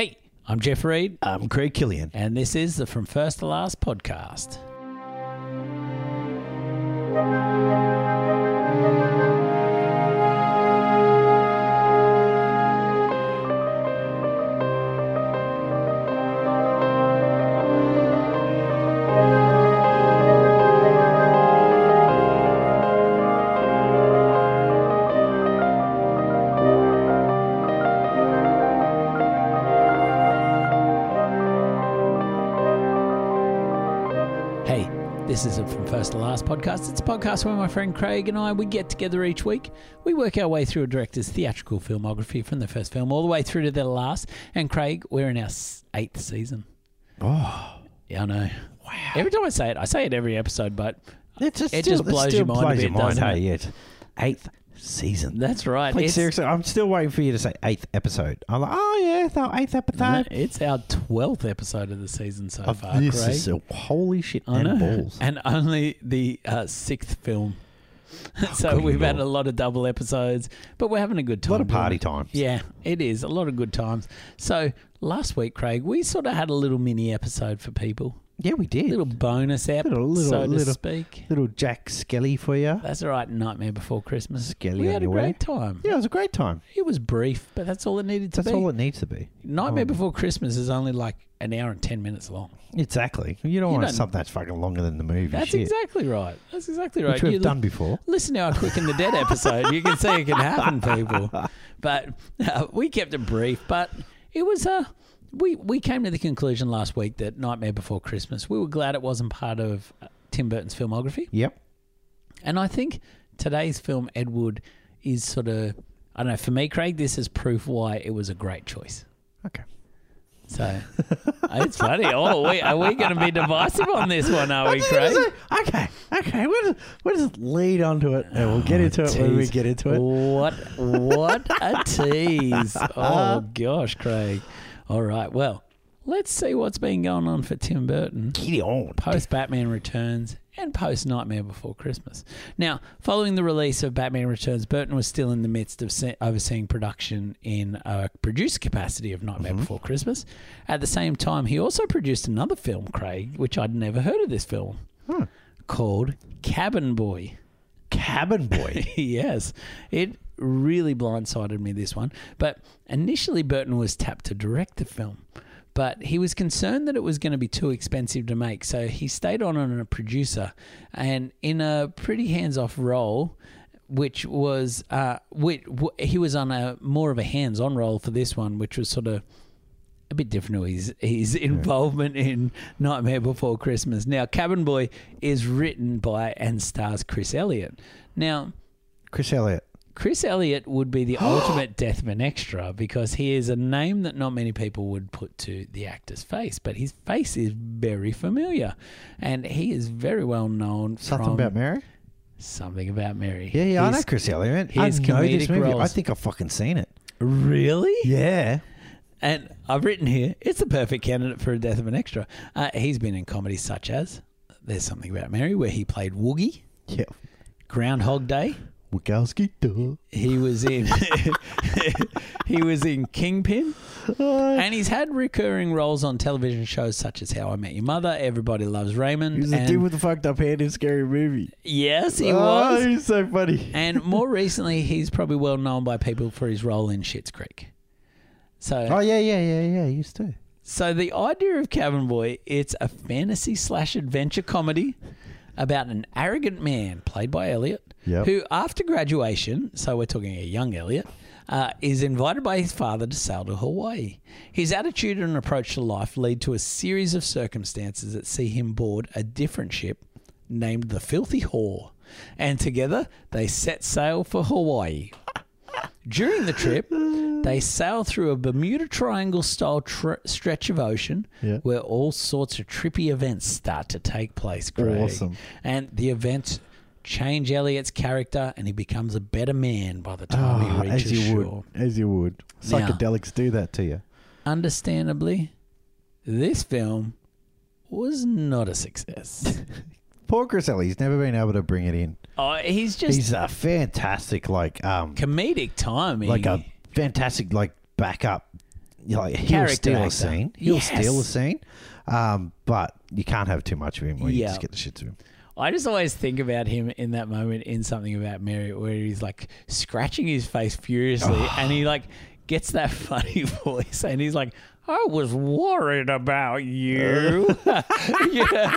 Hey, I'm Jeff Reed, I'm Craig Killian. and this is the From First to Last podcast. Is a From First to Last podcast. It's a podcast where my friend Craig and I we get together each week. We work our way through a director's theatrical filmography from the first film all the way through to the last. And Craig, we're in our eighth season. Oh, Yeah, I know. Wow. Every time I say it, I say it every episode, but it just, It still, just blows your mind a blows bit, your mind, hey, it? eighth season. that's right. Like It's- seriously, I'm still waiting for you to say eighth episode. I'm like, oh yeah, it's our eighth No, episode. it's our twelfth episode of the season so Of far, this Craig. is a holy shit I and know. balls. And only the uh, sixth film. so good we've had a lot of double episodes, but we're having a good time. a lot of party times. Yeah, it is. A lot of good times. So last week, Craig, we sort of had a little mini episode for people. Yeah, we did. little bonus app, Little- little- so to little- speak. Little Jack Skelly for you. That's all right. Nightmare Before Christmas. Skelly we had a your great time. Yeah, it was a great time. It was brief, but that's all it needed to That's be. That's all it needs to be. Nightmare Oh. Before Christmas is only like an hour and ten minutes long. Exactly. You don't You want don't- something that's fucking longer than the movie. That's shit. exactly right. That's exactly right. Which we've You- done before. Listen to our Quick and the Dead episode. You can see it can happen, people. But uh, we kept it brief. But it was Uh, we we came to the conclusion last week that Nightmare Before Christmas. We were glad it wasn't part of uh, Tim Burton's filmography, Yep. and I think today's film Ed Wood is sort of I don't know. For me, Craig, this is proof why it was a great choice. Okay. So it's funny. Oh, we, are we going to be divisive on this one? Are we, Craig? Okay, okay. We'll just, we'll just lead onto it, and we'll get Oh, into it when we get into it. What what a tease! Oh gosh, Craig. All right, well, let's see what's been going on for Tim Burton Get on. post Batman Returns and post Nightmare Before Christmas. Now, following the release of Batman Returns, Burton was still in the midst of se- overseeing production in a producer capacity of Nightmare mm-hmm. Before Christmas. At the same time, he also produced another film, Craig, which I'd never heard of this film, Huh. called Cabin Boy. Cabin Boy. yes, it really blindsided me this one. But initially, Burton was tapped to direct the film, but he was concerned that it was going to be too expensive to make, so he stayed on as a producer and in a pretty hands-off role. Which was, uh, which, he was on a more of a hands-on role for this one, which was sort of a bit different to his his involvement in Nightmare Before Christmas. Now, Cabin Boy is written by and stars Chris Elliott. Now, Chris Elliott. Chris Elliott would be the ultimate Deathman extra because he is a name that not many people would put to the actor's face, but his face is very familiar, and he is very well known. Something from about Mary? something about Mary. Yeah, yeah, I know His- Chris Elliott. I his know this comedic movie. I roles. think I've fucking seen it. Really? Yeah. And I've written here, it's the perfect candidate for a death of an extra. Uh, he's been in comedies such as There's Something About Mary, where he played Woogie, Yeah. Groundhog Day. Wachowski. Duh. He was in he was in Kingpin, and he's had recurring roles on television shows such as How I Met Your Mother, Everybody Loves Raymond. He's the and- dude with the fucked up head in Scary Movie. yes, he Oh, was. he's so funny. And more recently, he's probably well known by people for his role in Schitt's Creek. So, Oh, yeah, yeah, yeah, yeah. He used to. So the idea of Cabin Boy, it's a fantasy slash adventure comedy about an arrogant man played by Elliot, Yep. who after graduation, so we're talking a young Elliot, uh, is invited by his father to sail to Hawaii. His attitude and approach to life lead to a series of circumstances that see him board a different ship named the Filthy Whore, and together they set sail for Hawaii. During the trip, they sail through a Bermuda Triangle style tr- stretch of ocean Yeah. where all sorts of trippy events start to take place. Craig. Awesome. And the events change Elliot's character and he becomes a better man by the time Oh, he ah, reaches as you shore. would. As you would. Now- Psychedelics do that to you. Understandably, this film was not a success. Poor Chris Elliott. He's never been able to bring it in. oh, he's just He's a fantastic, like, um, comedic timing. like a fantastic, like, backup you know, like, he'll Character steal actor. a scene. He'll Yes. steal a scene. Um, but you can't have too much of him, or you Yeah. just get the shit to him. I just always think about him in that moment in something about Mary, where he's like scratching his face furiously, and he like gets that funny voice, and he's like, "I was worried about you." yeah.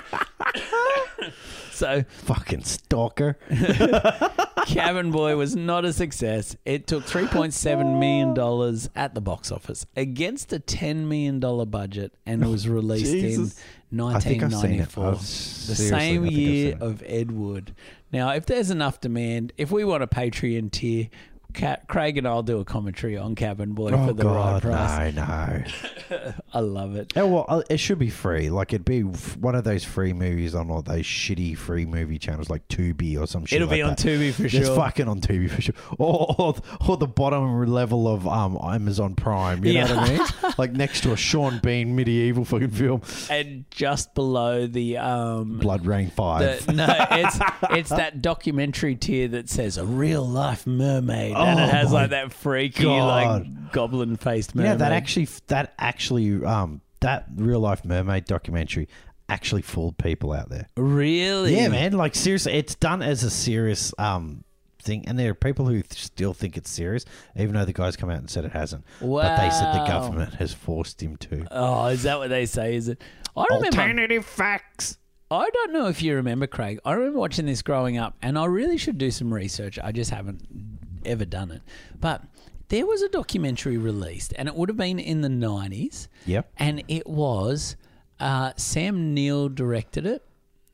so Fucking stalker. Cabin Boy was not a success. It took $3.7 million at the box office against a $10 million budget and was released Jesus. in I think I've seen it. 1994. The same I think I've year seen it. of Ed Wood. Now, if there's enough demand, if we want a Patreon tier, Ca Craig and I'll do a commentary on Cabin Boy Oh for the right God, price. no, no. I love it. Oh, well, uh, it should be free. Like it'd be one of those free movies on all those shitty free movie channels like Tubi or some shit. It'll like be on that. Tubi for It's sure. fucking on Tubi for sure, or, or or the bottom level of um Amazon Prime. You know what I mean? Like next to a Sean Bean medieval fucking film, And just below the um, Blood Rain Five. The, no, it's it's that documentary tier that says a real life mermaid, and Oh it has like that freaky like goblin faced mermaid. yeah, that actually that actually um that real life mermaid documentary actually fooled people out there. really, Yeah, man. Like seriously, it's done as a serious um thing, and there are people who th- still think it's serious, even though the guy's come out and said it hasn't. Wow. But they said the government has forced him to. Oh, is that what they say? Is it? I remember. Alternative facts. I don't know if you remember, Craig. I remember watching this growing up, and I really should do some research. I just haven't ever done it. But there was a documentary released, and it would have been in the nineties. Yep. and it was uh, Sam Neill directed it.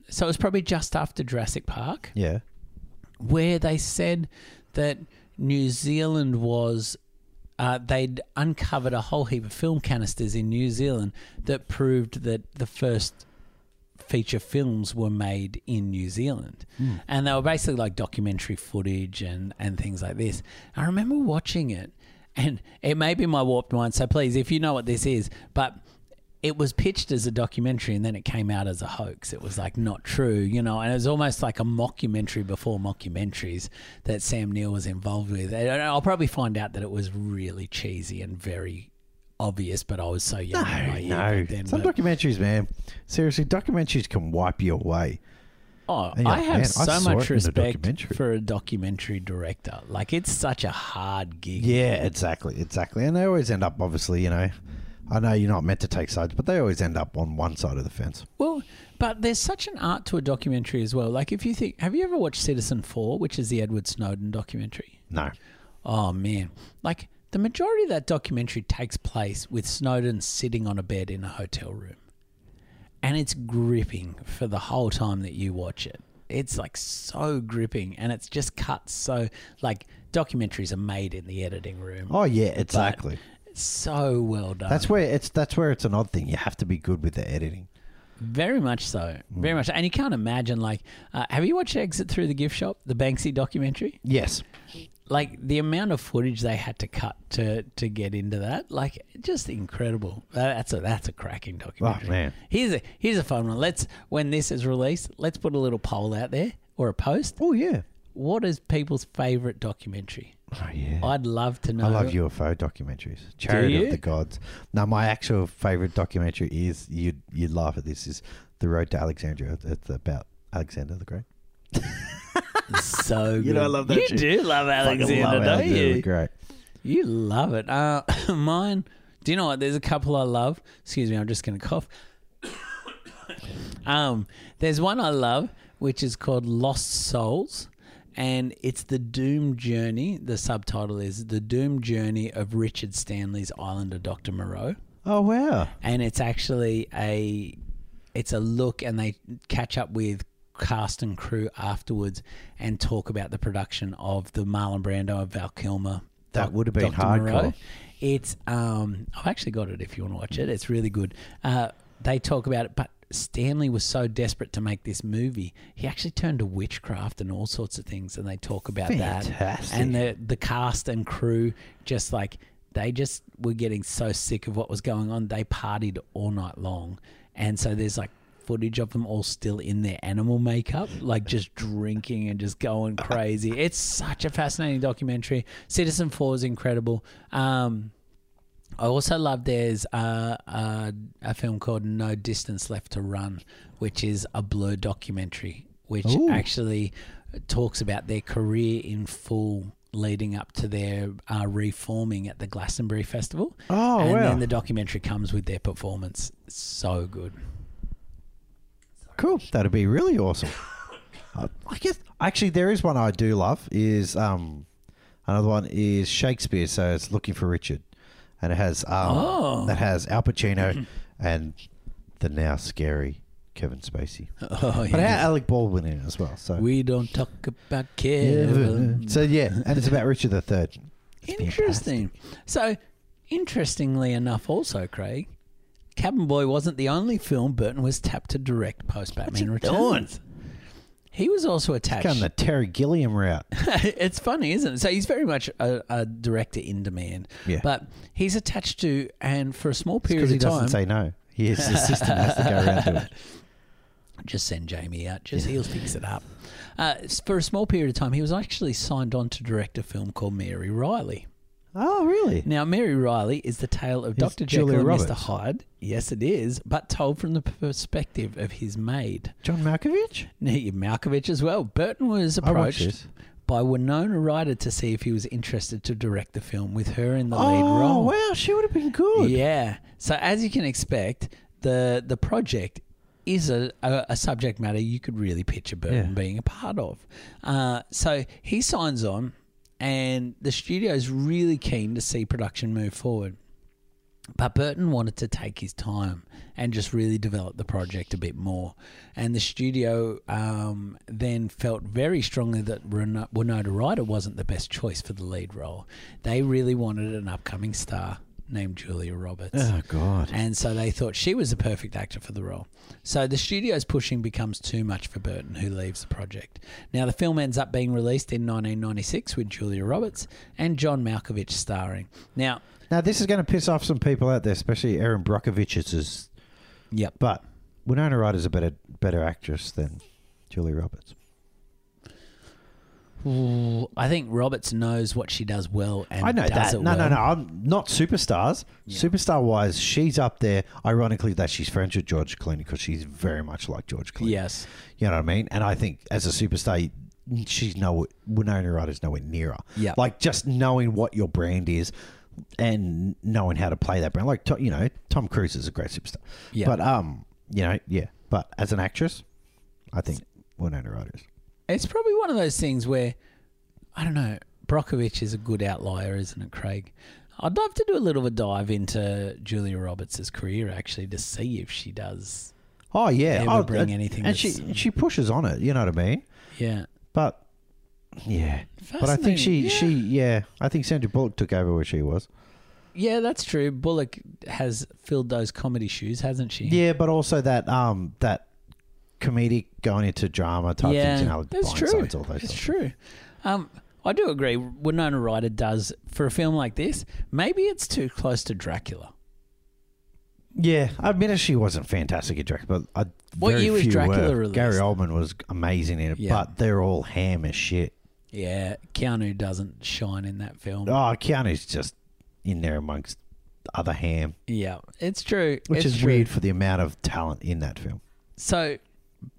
So it was probably just after Jurassic Park, Yeah. where they said that New Zealand was. Uh, they'd uncovered a whole heap of film canisters in New Zealand that proved that the first feature films were made in New Zealand. Hmm. And they were basically like documentary footage and, and things like this. I remember watching it, and it may be my warped mind, so please, if you know what this is, but it was pitched as a documentary and then it came out as a hoax. It was like not true, you know, and it was almost like a mockumentary before mockumentaries that Sam Neill was involved with. And I'll probably find out that it was really cheesy and very obvious, but I was so young. No, naive no. back then, Some but- documentaries, man. Seriously, documentaries can wipe you away. Oh, I like, have "Man, I so saw much in respect documentary." for a documentary director. Like it's such a hard gig. Yeah, exactly, exactly. And they always end up, obviously, you know. I know you're not meant to take sides, but they always end up on one side of the fence. Well, but there's such an art to a documentary as well. Like if you think, have you ever watched Citizenfour, which is the Edward Snowden documentary? No. Oh man, like the majority of that documentary takes place with Snowden sitting on a bed in a hotel room, and it's gripping for the whole time that you watch it. It's like so gripping, and it's just cut so like documentaries are made in the editing room. Oh yeah, exactly. It's so well done. That's where it's that's where it's an odd thing. You have to be good with the editing. Very much so. Hmm. Very much. so. And you can't imagine, like, uh, have you watched Exit Through the Gift Shop, the Banksy documentary? Yes. Like, the amount of footage they had to cut to, to get into that, like, just incredible. That's a that's a cracking oh, documentary. Oh, man. Here's a here's a fun one. Let's when this is released, let's put a little poll out there or a post. Oh yeah. What is people's favorite documentary? Oh yeah. I'd love to know. I love UFO documentaries. Chariot you? of the Gods. Now, my actual favorite documentary is you'd You'd laugh at this. Is the Road to Alexandria? It's about Alexander the Great. So good. You know, I love that You shit. do love Alexander, love don't Alexander you? Great. You love it. Uh, mine. Do you know what? There's a couple I love. Excuse me. I'm just going to cough. um, there's one I love, which is called Lost Souls, and it's the Doom Journey. The subtitle is the Doom Journey of Richard Stanley's Island of Doctor Moreau, Oh wow. and it's actually a it's a look, and they catch up with cast and crew afterwards and talk about the production of the Marlon Brando and Val Kilmer. That Doc- would have been Dr. hardcore. Moreau. It's um, I've actually got it if you want to watch it. It's really good. Uh, they talk about it, but Stanley was so desperate to make this movie, he actually turned to witchcraft and all sorts of things, and they talk about that. Fantastic. And the the cast and crew just like they just were getting so sick of what was going on. They partied all night long, and so there's like footage of them all still in their animal makeup, like just drinking and just going crazy. It's such a fascinating documentary. Citizenfour is incredible. Um, I also love there's uh, uh, a film called No Distance Left to Run, which is a blur documentary, which Ooh. actually talks about their career in full leading up to their uh, reforming at the Glastonbury Festival. Oh, and wow. then the documentary comes with their performance. So good. Cool. That'd be really awesome. Uh, I guess actually there is one I do love. Is um another one is Shakespeare. So it's Looking for Richard, and it has um Oh. that has Al Pacino and the now scary Kevin Spacey, Oh, but it yeah. had Alec Baldwin in it as well. So We don't talk about. Kevin. So yeah, and it's about Richard the Third. Interesting. So, interestingly enough, also, Craig, Cabin Boy wasn't the only film Burton was tapped to direct post Batman Returns. He was also attached. Going the Terry Gilliam route. it's funny, isn't it? So he's very much a, a director in demand. Yeah. But he's attached to, and for a small period of time. Because he doesn't say no. His assistant has to go around to it. just send Jamie out. Just he'll fix it up. Uh, for a small period of time, he was actually signed on to direct a film called Mary Riley. Oh, really? Now, Mary Riley is the tale of Dr. Jekyll Julia and Mr. Roberts. Hyde. Yes, it is, but told from the perspective of his maid. John Malkovich? Now, Malkovich as well. Burton was I watched approached this. by Winona Ryder to see if he was interested to direct the film with her in the lead role. Oh, role. wow. She would have been good. Yeah. So as you can expect, the the project is a, a, a subject matter you could really picture Burton Yeah. being a part of. Uh, so he signs on, and the studio's really keen to see production move forward. But Burton wanted to take his time and just really develop the project a bit more. And the studio um, then felt very strongly that Winona Ryder wasn't the best choice for the lead role. They really wanted an upcoming star named Julia Roberts. Oh, God. And so they thought she was the perfect actor for the role. So the studio's pushing becomes too much for Burton, who leaves the project. Now, the film ends up being released in 1996 with Julia Roberts and John Malkovich starring. Now, Now, this is going to piss off some people out there, especially Erin Brockovich's. yep. But Winona Ryder's a better better actress than Julia Roberts. Ooh, I think Roberts knows what she does well and I know that. No, well. no, no. I'm not superstars. Yeah. Superstar wise, she's up there. Ironically, that she's friends with George Clooney because she's very much like George Clooney. Yes. You know what I mean? And I think as a superstar, she's no Winona Ryder's nowhere near her. Yeah. Like just knowing what your brand is and knowing how to play that brand. Like you know, Tom Cruise is a great superstar. Yeah. But um, you know, yeah. But as an actress, I think Winona Ryder is. It's probably one of those things where, I don't know, Brockovich is a good outlier, isn't it, Craig? I'd love to do a little of a dive into Julia Roberts' career, actually, to see if she does. Oh yeah, Ever oh, bring uh, anything and she she pushes on it. You know what I mean? Yeah. But yeah, but I think she Fascinating, she yeah, I think Sandra Bullock took over where she was. Yeah, that's true. Bullock has filled those comedy shoes, hasn't she? Yeah, but also that um that comedic going into drama type yeah, things. You know, that's true. All those sorts. true. Um, I do agree. Winona Ryder does for a film like this. Maybe it's too close to Dracula. Yeah, I admit she wasn't fantastic at Dracula, but I, What very year was Dracula were. released? Gary Oldman was amazing in it, Yeah. but they're all ham as shit. Yeah, Keanu doesn't shine in that film. Oh, Keanu's just in there amongst other ham, Yeah, it's true. which It's is true. weird for the amount of talent in that film. So,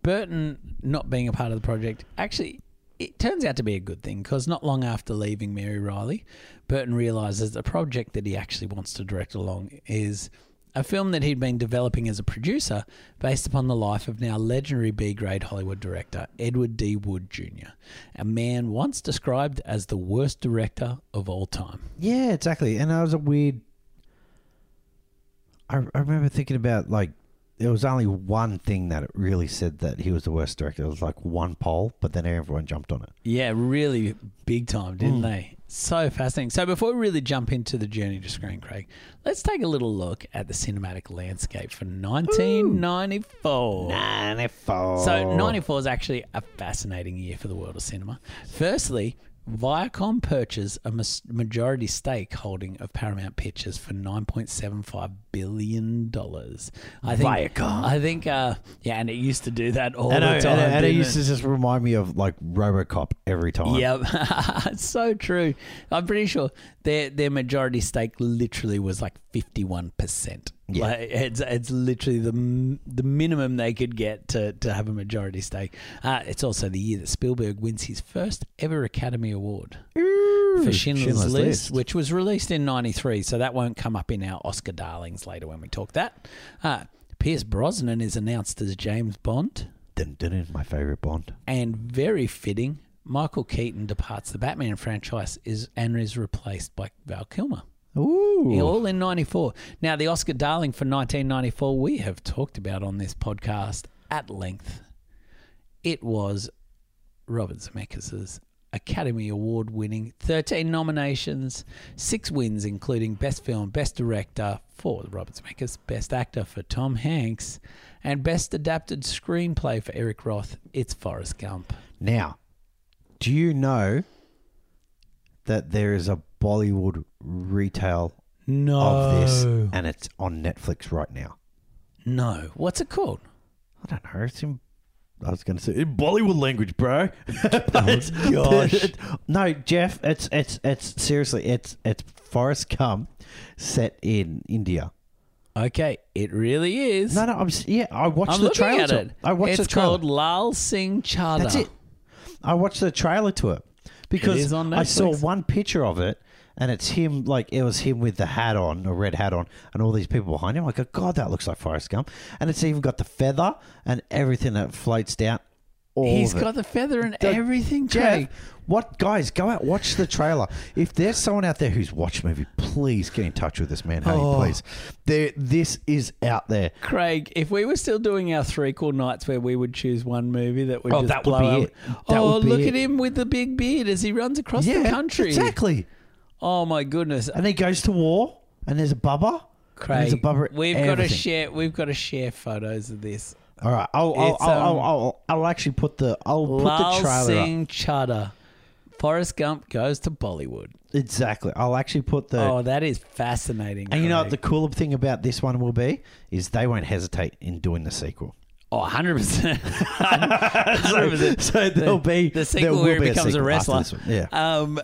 Burton not being a part of the project actually it turns out to be a good thing because not long after leaving Mary Riley, Burton realizes the project that he actually wants to direct along is a film that he'd been developing as a producer based upon the life of now legendary B grade Hollywood director Edward D. Wood Jr., a man once described as the worst director of all time. Yeah, exactly. And that was a weird. I, I remember thinking about like there was only one thing that it really said that he was the worst director. It was like one poll, but then everyone jumped on it. Yeah, really big time, didn't Mm. they? So fascinating. So before we really jump into the journey to screen, Craig, let's take a little look at the cinematic landscape for 1994. Ninety-four. So 94 is actually a fascinating year for the world of cinema. Firstly, Viacom purchased a majority stake holding of Paramount Pictures for nine point seven five billion dollars. I think. Viacom. I think. Uh, yeah, and it used to do that all And, I, the time. and, and it used to just remind me of like RoboCop every time. Yep, it's so true. I'm pretty sure their their majority stake literally was like 51 percent. Yeah. Like it's it's literally the the minimum they could get to to have a majority stake. Uh, it's also the year that Spielberg wins his first ever Academy Award for Schindler's, List, which was released in '93. So that won't come up in our Oscar darlings later when we talk that. Uh, Pierce Brosnan is announced as James Bond. Dun, dun, dun, my favorite Bond. And very fitting, Michael Keaton departs the Batman franchise is and is replaced by Val Kilmer. Ooh. All in 94. Now, the Oscar darling for 1994, we have talked about on this podcast at length. It was Robert Zemeckis' Academy Award winning 13 nominations, six wins, including Best Film, Best Director for Robert Zemeckis, Best Actor for Tom Hanks, and Best Adapted Screenplay for Eric Roth. It's Forrest Gump. Now, do you know that there is a Bollywood retail No. of this and it's on Netflix right now? No. What's it called? I don't know. It's in. I was going to say in Bollywood language, bro. Oh, gosh. no, Jeff. It's it's it's seriously. It's it's Forrest Gump set in India. Okay, it really is. No, no. I'm yeah. I watched I'm the trailer. at to it. I watched it's the trailer. called Lal Singh Chaddha. That's it. I watched the trailer to it because I saw one picture of it, and it's him. Like it was him with the hat on, a red hat on, and all these people behind him. I go, God, that looks like Forrest Gump. And it's even got the feather and everything that floats down. All He's got the feather and The- everything, Craig. what guys? Go out, watch the trailer. If there's someone out there who's watched the movie, please get in touch with this man. Hey, Oh. please. There, this is out there. Craig, if we were still doing our three cool nights where we would choose one movie that would Oh, just that would blow be up- it. That oh, would look it. at him with the big beard as he runs across the country. exactly. Oh my goodness, And he goes to war, and there's a bubba. Craig, there's a bubba. we've got to share. We've got to share photos of this. All right, I'll I'll, It's, I'll, I'll, um, I'll, I'll actually put the I'll put the trailer up. Singh Chaddha. Forrest Gump goes to Bollywood. Exactly. I'll actually put the. Oh, that is fascinating. and you know what the Craig. cooler thing about this one will be is they won't hesitate in doing the sequel. Oh, 100%. 100%. so there'll be the there sequel will where he be becomes a sequel after wrestler. this one. Yeah. Um,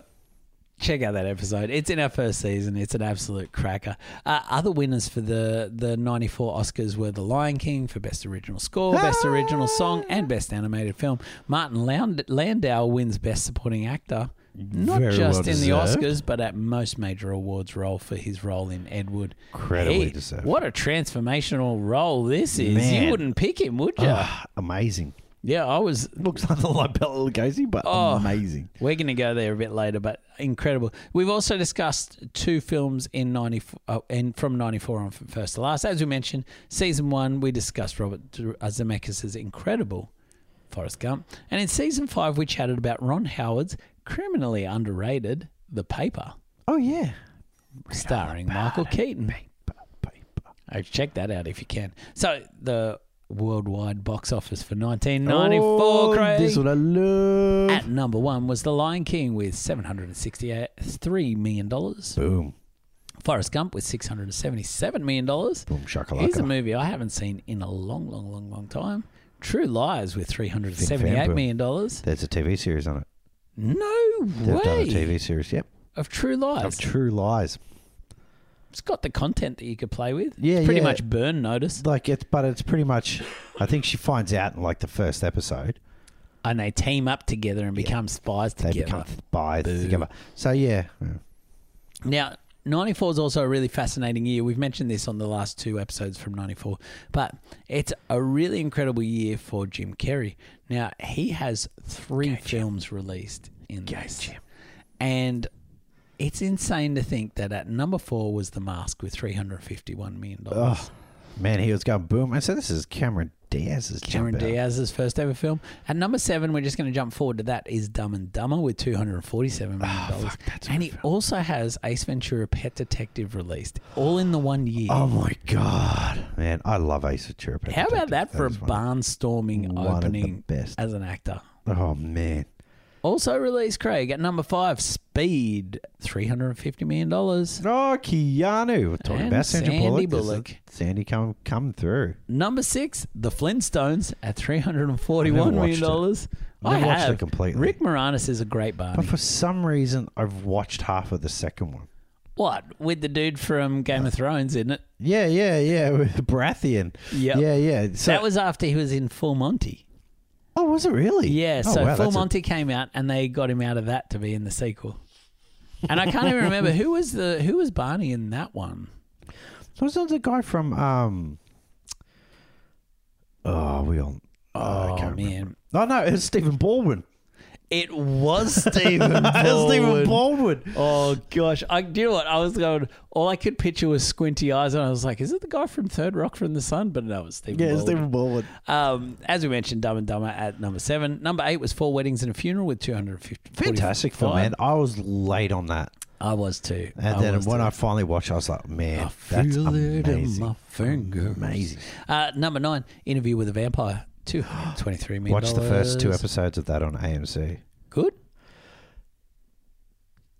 check out that episode. It's in our first season. It's an absolute cracker. Uh, other winners for the the '94 Oscars were The Lion King for Best Original Score, Best Original Song, and Best Animated Film. Martin Landau wins Best Supporting Actor. Not Very just well in the. Oscars, but at most major awards role for his role in Ed Wood. Incredibly deserved. What a transformational role this is. Man. You wouldn't pick him, would you? Ah, amazing. Yeah, I was Looks nothing like Bela Lugosi, but Oh. amazing. We're going to go there a bit later, but incredible. We've also discussed two films in 94, uh, in, from 94 on from first to last. As we mentioned, season one, we discussed Robert Zemeckis' incredible Forrest Gump. And in season five, we chatted about Ron Howard's criminally underrated The Paper, Oh yeah. starring Michael Keaton. Paper, paper. Oh, check that out if you can. So, the worldwide box office for 1994, Oh, Craig. This is what I love. At number one was The Lion King with $763 million. Boom. Forrest Gump with $677 million. Boom Here's a movie I haven't seen in a long, long, long, long time. True Lies with $378 Fanboom. There's a TV series on it. No They've done a. TV series. Yep. Of True Lies. Of True Lies. It's got the content that you could play with. Yeah, It's pretty yeah. much burn notice. Like it's, but it's pretty much. I think she finds out in like the first episode. And they team up together and become spies They together. become spies Boo. together. So yeah. Now, 94 is also a really fascinating year. We've mentioned this on the last two episodes from 94, but it's a really incredible year for Jim Carrey. Now, he has three films released in this. And it's insane to think that at number four was The Mask with $351 million. Oh, man, he was going boom. And so this is Cameron Diaz's Cameron. Diaz's first ever film. At number seven, we're just going to jump forward to that, is Dumb and Dumber with $247 million. Oh, fuck, and he also has Ace Ventura Pet Detective released, all in the one year. Oh my god, man, I love Ace Ventura. Pet How about Detective. that for a barnstorming one of the opening best. as an actor? Oh man, Also released, Craig, at number five, Speed, $350 million. Oh, Keanu. We're talking And about Sandra Sandy Bullock. This is- Bullock. Sandy come come through. Number six, The Flintstones at $341 Never million. I Never watched have. it completely. Rick Moranis is a great But Barney. for some reason, I've watched half of the second one. What? With the dude from Game of Thrones, isn't it? Yeah, yeah, yeah. With Baratheon. Yep. Yeah, yeah. So, that was after he was in Full Monty. Oh, was it really? Yeah, Oh, so wow, Full that's a- Monty came out and they got him out of that to be in the sequel. And I can't even remember who was the who was Barney in that one. was that the guy from um? Oh, we all. Oh, I can't man. remember. Oh no, it's Stephen Baldwin. It was Stephen It's Stephen Baldwin. Baldwin. Oh gosh, I do you know what I was going. All I could picture was squinty eyes, and I was like, "Is it the guy from Third Rock from the Sun?" But no, it was Stephen. Yeah, Baldwin. Stephen Baldwin. Um, as we mentioned, Dumb and Dumber at number seven. Number eight was Four Weddings and a Funeral with two hundred fifty. Fantastic film, man. I was late on that, I was too. and I then when too. I finally watched, I was like, man, I that's feel it in amazing. my fingers. Amazing. Uh, number nine, Interview with a Vampire, two hundred twenty-three million. Watch the first two episodes of that on AMC. Good.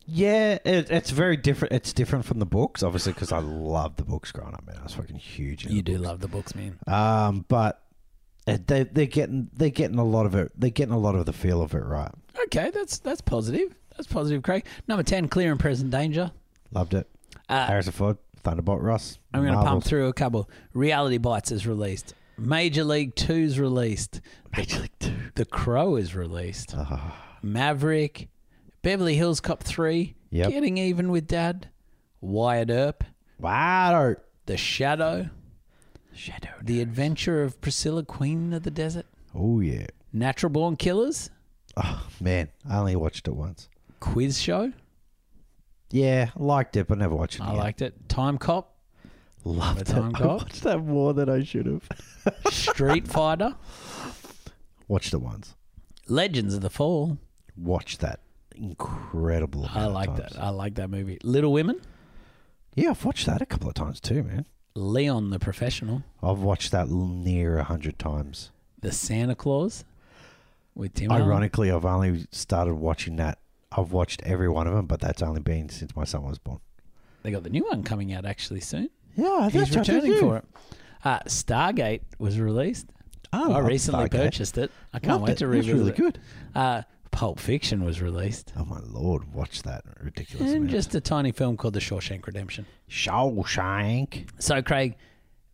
Yeah, it, it's very different. It's different from the books, obviously, because I love the books growing up. Man, I was fucking huge. into You the do books. love the books, man. Um, but uh, they they're getting they're getting a lot of it. They're getting a lot of the feel of it right. Okay, that's that's positive. That's positive, Craig. Number ten, Clear and Present Danger. Loved it. Uh, Harrison Ford, Thunderbolt Ross. I'm going to pump through a couple. Reality Bites is released. Major League Two's released. Major League Two. The Crow is released. Ah, Maverick, Beverly Hills Cop 3, Yep. Getting Even with Dad, Wyatt Earp, wow. The Shadow, Shadow. The Adventure of Priscilla, Queen of the Desert, Oh yeah. Natural Born Killers, Oh man, I only watched it once. Quiz Show. Yeah, liked it, but never watched it. I again. liked it. Time Cop, Loved it. I watched that more than I should have. Street Fighter, Watched it once. Legends of the Fall. Watched that incredible. I like that. I like that movie. Little Women, Yeah, I've watched that a couple of times too, man. Leon the Professional, I've watched that near a hundred times. The Santa Claus with Tim. Ironically, I've only started watching that. I've watched every one of them, but that's only been since my son was born. They got the new one coming out actually soon. Yeah, He's returning for it. Uh, Stargate was released. Oh, I recently Stargate. purchased it. I can't Loved wait it. to It was revisit really good. Uh, Pulp Fiction was released. Oh my lord, watch that ridiculous. And man. just a tiny film called The Shawshank Redemption. Shawshank. So, Craig,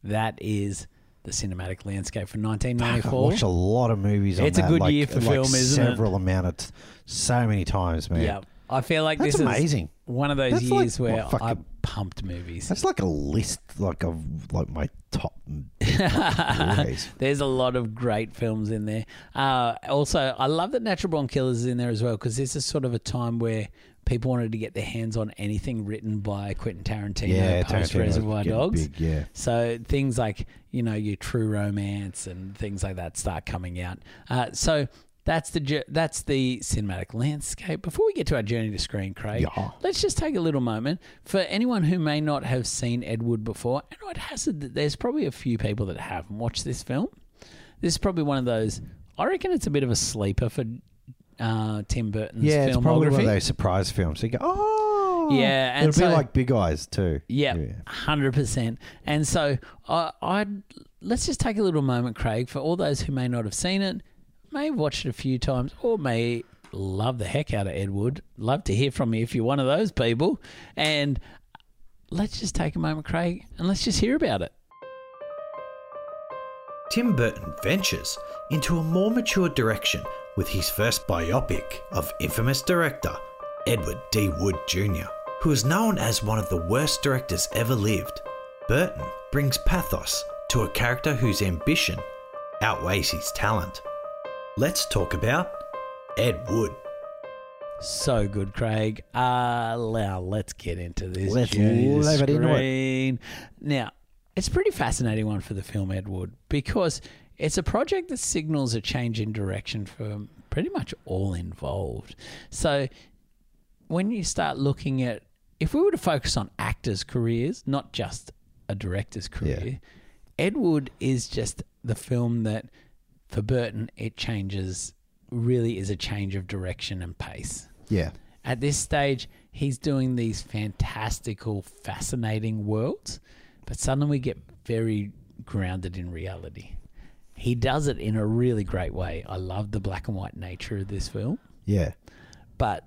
that is the cinematic landscape for Fuck, I 1994. watched a lot of movies. On It's a that, good like- year for like film, isn't it? Several amount of, t- so many times, man. Yeah. I feel like That's this amazing. is one of those That's like, years where fucking- I pumped movies. That's like a list, like of like my top. movies. There's a lot of great films in there. Uh, also, I love that Natural Born Killers is in there as well because this is sort of a time where people wanted to get their hands on anything written by Quentin Tarantino yeah, post Tarantino was Reservoir getting Dogs. Big, yeah. So things like you know your True Romance and things like that start coming out. Uh, so that's the that's the cinematic landscape. Before we get to our journey to screen, Craig, Yeah. let's just take a little moment for anyone who may not have seen Ed Wood before. And I'd hazard that there's probably a few people that haven't watched this film. This is probably one of those. I reckon it's a bit of a sleeper for uh, Tim Burton's Yeah, it's probably one of those surprise films. So you go, oh, Yeah, and it'll so- be like Big Eyes too. Yeah, hundred percent. And so I, I'd let's just take a little moment, Craig, for all those who may not have seen it, may have watched it a few times, or may love the heck out of Ed Wood. Love to hear from you if you're one of those people. And let's just take a moment, Craig, and let's just hear about it. Tim Burton ventures into a more mature direction with his first biopic of infamous director Edward D. Wood Jr., who is known as one of the worst directors ever lived. Burton brings pathos to a character whose ambition outweighs his talent. Let's talk about Ed Wood. So good, Craig. Uh, now let's get into this. Let's leave it into it. Now, it's a pretty fascinating one for the film Ed Wood because it's a project that signals a change in direction for pretty much all involved. So, when you start looking at, if we were to focus on actors' careers, not just a director's career, Ed Wood is just the film that, for Burton, it changes really is a change of direction and pace. Yeah. At this stage, he's doing these fantastical, fascinating worlds, but suddenly we get very grounded in reality. He does it in a really great way. I love the black and white nature of this film, Yeah. but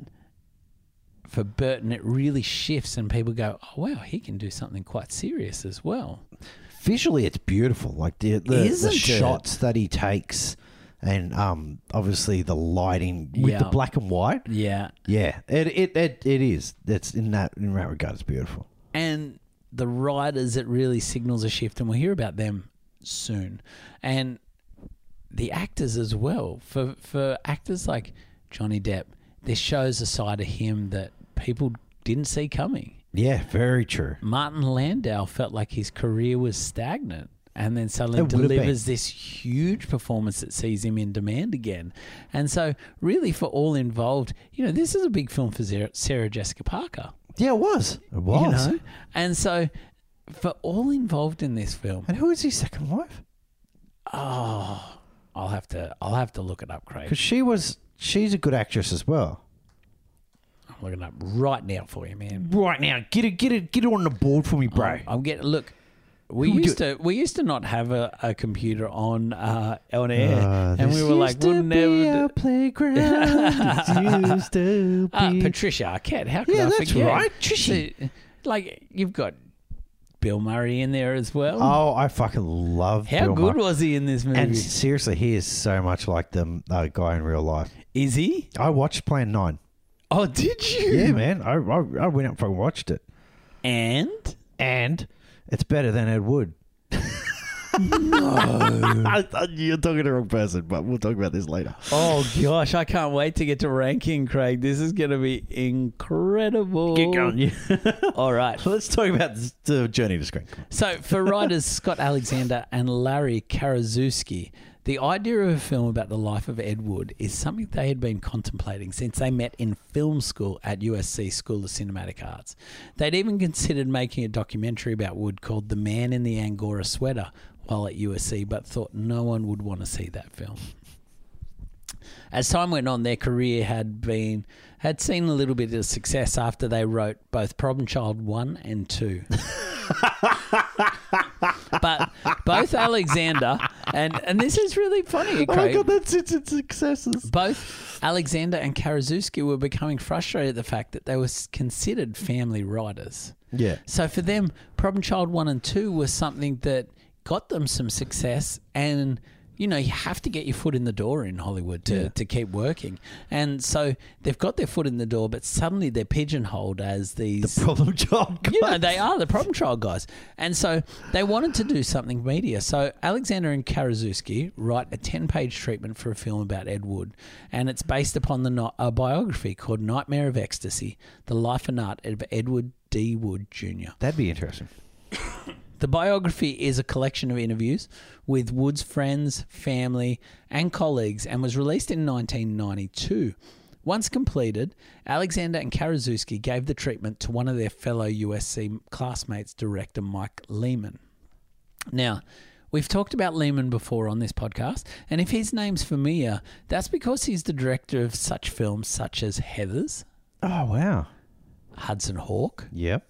for Burton, it really shifts, and people go, "Oh wow, he can do something quite serious as well." Visually, it's beautiful. Like the the, the shots that he takes, and um, obviously the lighting with the black and white. Yeah, Yeah, it it it, it is. That's in that in that regard, it's beautiful. and the writers it really signals a shift and we'll hear about them soon and the actors as well for for actors like Johnny Depp this shows a side of him that people didn't see coming Yeah, very true. Martin Landau felt like his career was stagnant and then suddenly It delivers this huge performance that sees him in demand again. And so, really, for all involved, you know, this is a big film for Sarah, Sarah Jessica Parker. Yeah, it was. It was. You know? And so, for all involved in this film, And who is his second wife? oh, I'll have to, I'll have to look it up, Craig. Because she was. She's a good actress as well. I'm looking up right now for you, man. Right now, get it, get it, get it on the board for me, bro. I'm, I'm getting look. We Who used to we used to not have a, a computer on uh, on air, Uh, and we were like, we'll never. do- playground. it used to Uh, be. Patricia Arquette, how could Yeah, I that's forget? right, Trishy. Like you've got Bill Murray in there as well. oh, I fucking love. how Bill good Murray. was he in this movie? And seriously, he is so much like the uh, guy in real life. Is he? I watched Plan Nine. Oh, did you? Yeah, man. I, I I went up and watched it, And and it's better than Ed Wood. No. You're talking to the wrong person, but we'll talk about this later. oh gosh, I can't wait to get to ranking, Craig. This is going to be incredible. Yeah. All right. Let's talk about the journey to screen. So, for writers Scott Alexander and Larry Karaszewski, the idea of a film about the life of Ed Wood is something they had been contemplating since they met in film school at USC School of Cinematic Arts. They'd even considered making a documentary about Wood called The Man in the Angora Sweater while at USC, but thought no one would want to see that film. As time went on, their career had been had seen a little bit of success after they wrote both Problem Child one and two. but both Alexander and and this is really funny, oh Craig. that's it's, it's successes. both Alexander and Karaszewski were becoming frustrated at the fact that they were considered family writers. Yeah. So for them, Problem Child 1 and 2 was something that got them some success and you know, you have to get your foot in the door in Hollywood to, Yeah. to keep working. And so they've got their foot in the door, but suddenly they're pigeonholed as these Problem child. you know, they are the problem child guys. And so they wanted to do something media. So Alexander and Karaszewski write a 10 page treatment for a film about Ed Wood. And it's based upon the no- a biography called Nightmare of Ecstasy The Life and Art of Edward D. Wood Jr. That'd be interesting. The biography is a collection of interviews with Wood's friends, family, and colleagues and was released in 1992. Once completed, Alexander and Karaszewski gave the treatment to one of their fellow USC classmates, director Mike Lehmann. Now, we've talked about Lehmann before on this podcast, and if his name's familiar, that's because he's the director of such films such as Heathers, Oh wow. Hudson Hawk, Yep.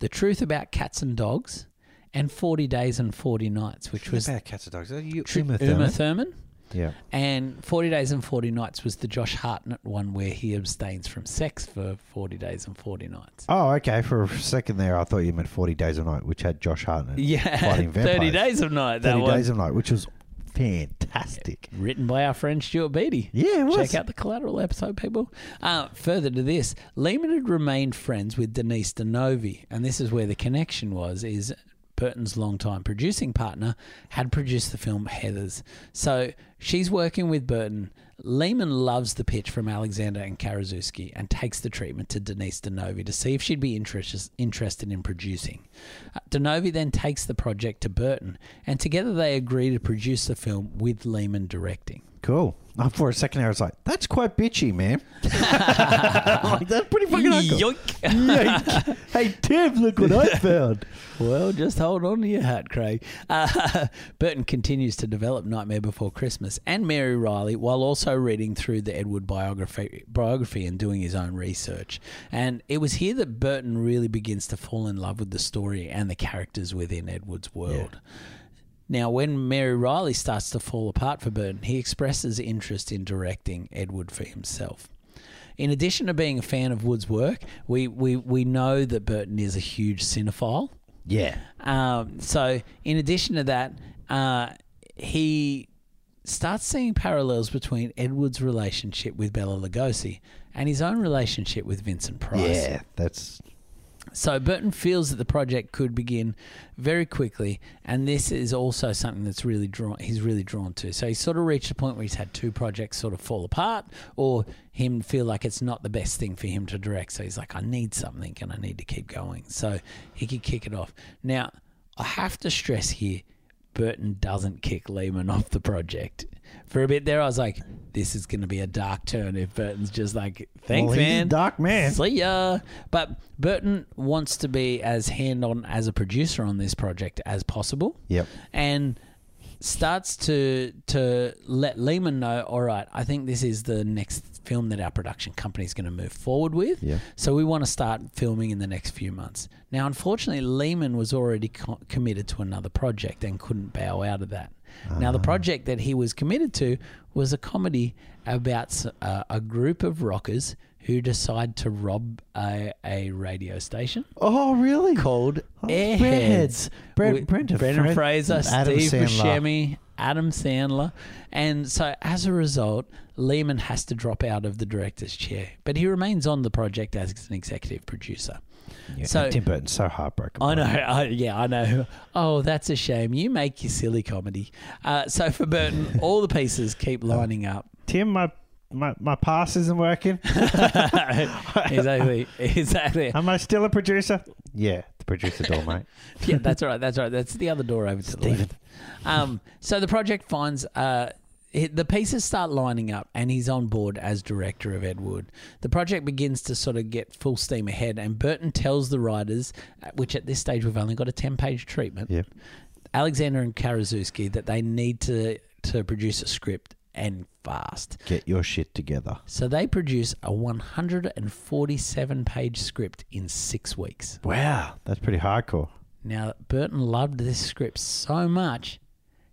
The Truth About Cats and Dogs, and 40 Days and 40 Nights, which was about cats and dogs. Are you Uma Uma Thurman? Thurman. Yeah. And 40 Days and 40 Nights was the Josh Hartnett one where he abstains from sex for 40 days and 40 nights. Oh, okay. For a second there, I thought you meant Forty Days of Night, which had Josh Hartnett. Yeah, fighting 30. Days of Night, that Thirty one. Days of Night, which was fantastic. Written by our friend Stuart Beattie. Yeah, it was. Check out the collateral episode, people. Uh, further to this, Lehmann had remained friends with Denise Di Novi, and this is where the connection was. Is Burton's longtime producing partner had produced the film Heathers, so she's working with Burton. Lehmann loves the pitch from Alexander and Karaszewski and takes the treatment to Denise Di Novi to see if she'd be interest, interested in producing. Uh, Di Novi then takes the project to Burton, and together they agree to produce the film with Lehmann directing. Cool. For a second, I was like, "That's quite bitchy, man." Like, That's pretty fucking hardcore. Yoink. Yoink. hey Tim, look what I found. Well, just hold on to your hat, Craig. Uh, Burton continues to develop Nightmare Before Christmas and Mary Riley while also reading through the Edward biography, biography and doing his own research. And it was here that Burton really begins to fall in love with the story and the characters within Edward's world. Now, when Mary Riley starts to fall apart for Burton, he expresses interest in directing Ed Wood for himself. In addition to being a fan of Wood's work, we, we, we know that Burton is a huge cinephile. Yeah. Um, so, in addition to that, uh, he starts seeing parallels between Edward's relationship with Bela Lugosi and his own relationship with Vincent Price. Yeah, that's So Burton feels that the project could begin very quickly, and this is also something that's really drawn. He's really drawn to. So he's sort of reached a point where he's had two projects sort of fall apart, or him feel like it's not the best thing for him to direct. So he's like, I need something, and I need to keep going. So he could kick it off. Now I have to stress here, Burton doesn't kick Lehmann off the project. For a bit there, I was like, "This is going to be a dark turn." If Burton's just like, "Thanks, well, man, dark man. See ya. But Burton wants to be as hand on as a producer on this project as possible. Yep. And starts to to let Lehmann know, all right, I think this is the next film that our production company is going to move forward with. Yeah. So we want to start filming in the next few months. Now, unfortunately, Lehmann was already co- committed to another project and couldn't bow out of that. Now, the project that he was committed to was a comedy about uh, a group of rockers who decide to rob a, a radio station Oh, really? called Oh, Airheads. Brent- With Brendan Fred- Fraser, Adam Steve Sandler. Buscemi, Adam Sandler. And so as a result, Lehmann has to drop out of the director's chair. But he remains on the project as an executive producer. Yeah, So- Tim Burton's so heartbroken. I know. it. I, yeah, I know. Oh, that's a shame. You make your silly comedy. Uh, so for Burton, all the pieces keep lining up. Tim, my, my my pass isn't working. exactly. Exactly. Am I still a producer? Yeah, the producer door, mate. yeah, that's right. That's right. That's the other door over to the left. Um, so the project finds uh, the pieces start lining up, and he's on board as director of Ed Wood. The project begins to sort of get full steam ahead, and Burton tells the writers, uh, which at this stage we've only got a ten-page treatment, Yep. Alexander and Karaszewski, that they need to to produce a script and fast. Get your shit together. So they produce a 147 page script in six weeks. Wow, that's pretty hardcore. Now, Burton loved this script so much,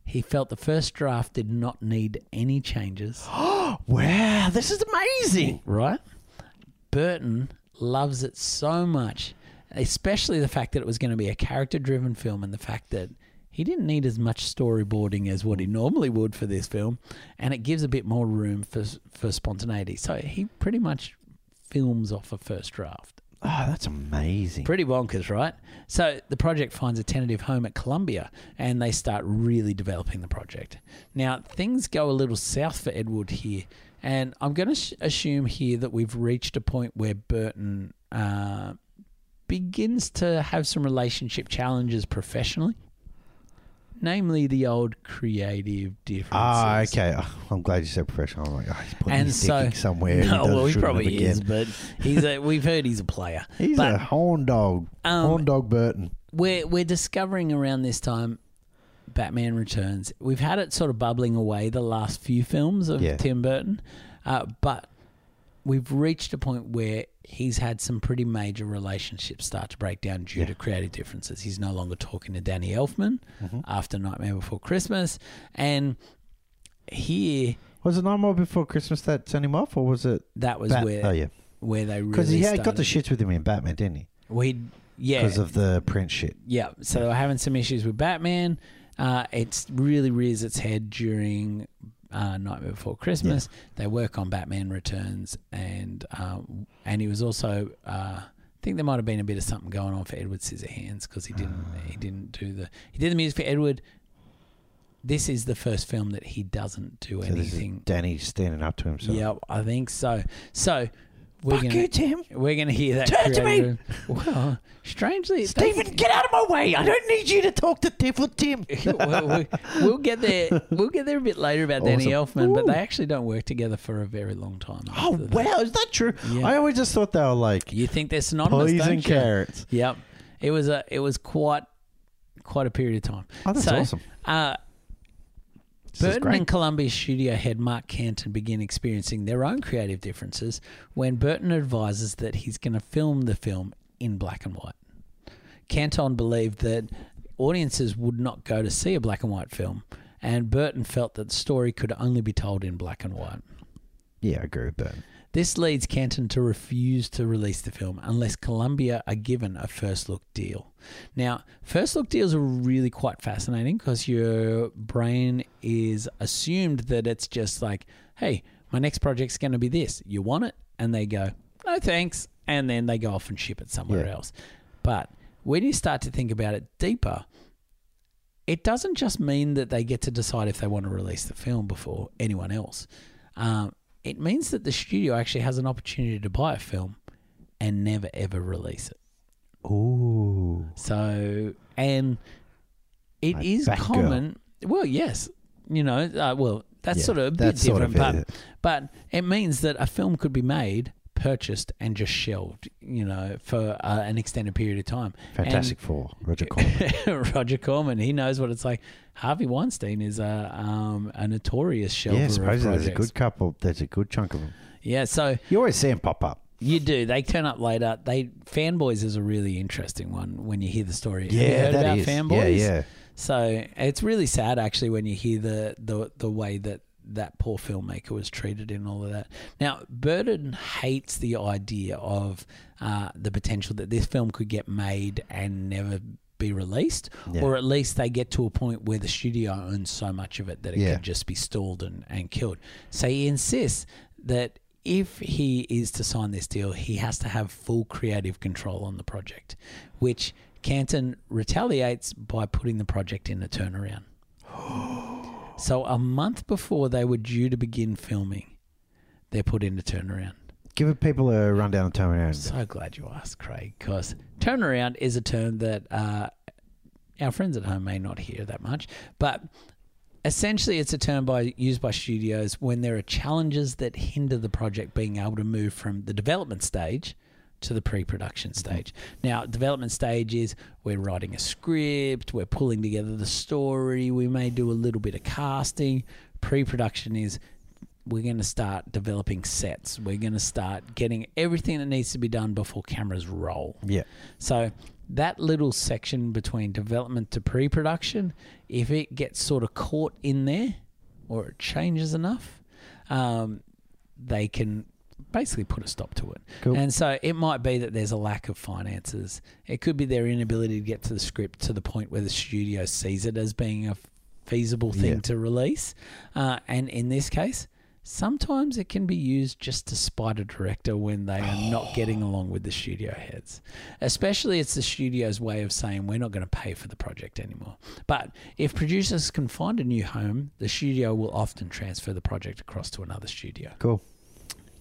he felt the first draft did not need any changes. Wow, this is amazing. right? Burton loves it so much, especially the fact that it was going to be a character driven film and the fact that he didn't need as much storyboarding as what he normally would for this film, and it gives a bit more room for for spontaneity. So he pretty much films off a first draft. Oh, that's amazing. Pretty bonkers, right? So the project finds a tentative home at Columbia and they start really developing the project. Now, things go a little south for Edward here. And I'm going to sh- assume here that we've reached a point where Burton uh, begins to have some relationship challenges professionally, namely the old creative differences. Ah, okay. Oh, I'm glad you said professional. I'm like, oh, he's putting And his so, dick somewhere. no, does- well, he probably is, but he's a, we've heard he's a player. He's but, a horn dog. Um, horn dog Burton. we're we're discovering around this time Batman Returns. We've had it sort of bubbling away the last few films of Yeah. Tim Burton, uh, but we've reached a point where he's had some pretty major relationships start to break down due Yeah. to creative differences. He's no longer talking to Danny Elfman Mm-hmm. after Nightmare Before Christmas, and here Was it Nightmare Before Christmas that sent him off, or was it? that was Bat- where oh yeah, where they because really he had got the shits with him in Batman, didn't he? We yeah Because of the print shit. Yeah, so they were having some issues with Batman. Uh, it really rears its head during uh, Nightmare Before Christmas. They work on Batman Returns, and um, and he was also. Uh, I think there might have been a bit of something going on for Edward Scissorhands because he didn't he didn't do the he did the music for Edward. This is the first film that he doesn't do So anything Danny standing up to himself. yeah, I think so. So we're Fuck gonna you, Tim. we're gonna hear that. Turn to me. Well, strangely, Stephen, get out of my way. I don't need you to talk to different Tim. we'll, we'll- we'll get there. We'll get there a bit later about Danny Awesome. Elfman, but they actually don't work together for a very long time. Oh, wow. Is that true? Yeah. I always just thought they were like You think they're synonymous? peas don't and you? carrots. Yep. It was a. It was quite quite a period of time. Oh, that's So, awesome. Uh, This is Burton and Columbia studio head Mark Canton begin experiencing their own creative differences when Burton advises that he's going to film the film in black and white. Canton believed that audiences would not go to see a black and white film, and Burton felt that the story could only be told in black and white. Yeah, I agree with that. This leads Canton to refuse to release the film unless Columbia are given a first look deal. Now, first look deals are really quite fascinating because your brain is assumed that it's just like, hey, my next project's going to be this. You want it? And they go, no thanks. And then they go off and ship it somewhere Yeah. else. But when you start to think about it deeper, it doesn't just mean that they get to decide if they want to release the film before anyone else. Um, it means that the studio actually has an opportunity to buy a film and never ever release it. Ooh. So, and it Like is common. Well, yes, you know, uh, well, that's Yeah, sort of a bit different, but it. but it means that a film could be made, purchased, and just shelved, you know, for uh, an extended period of time. And- Fantastic Four. Roger Corman. Roger Corman, he knows what it's like. Harvey Weinstein is a um, a notorious shelver yeah, supposedly there's a good couple. There's a good chunk of them. yeah, so You always see them pop up. you do. They turn up later. They fanboys is a really interesting one when you hear the story. Have you Yeah, heard that about is. fanboys? Yeah, yeah. So it's really sad actually when you hear the the the way that that poor filmmaker was treated in all of that. Now, Burton hates the idea of uh, the potential that this film could get made and never be released, Yeah. or at least they get to a point where the studio owns so much of it that it Yeah. could just be stalled and, and killed. So he insists that if he is to sign this deal, he has to have full creative control on the project, which Canton retaliates by putting the project in a turnaround. so a month before they were due to begin filming, they're put in a turnaround. Give people a rundown and turn around. So glad you asked, Craig, because turnaround is a term that uh, our friends at home may not hear that much, but essentially it's a term by used by studios when there are challenges that hinder the project being able to move from the development stage to the pre-production stage. Now, development stage is we're writing a script, we're pulling together the story, we may do a little bit of casting. Pre-production is we're going to start developing sets. We're going to start getting everything that needs to be done before cameras roll. Yeah. So that little section between development to pre-production, if it gets sort of caught in there, or it changes enough, um, they can basically put a stop to it. Cool. And so it might be that there's a lack of finances. It could be their inability to get to the script to the point where the studio sees it as being a feasible thing Yeah. to release. Uh, and in this case, sometimes it can be used just to spite a director when they are not getting along with the studio heads. Especially it's the studio's way of saying we're not going to pay for the project anymore. But if producers can find a new home, the studio will often transfer the project across to another studio Cool.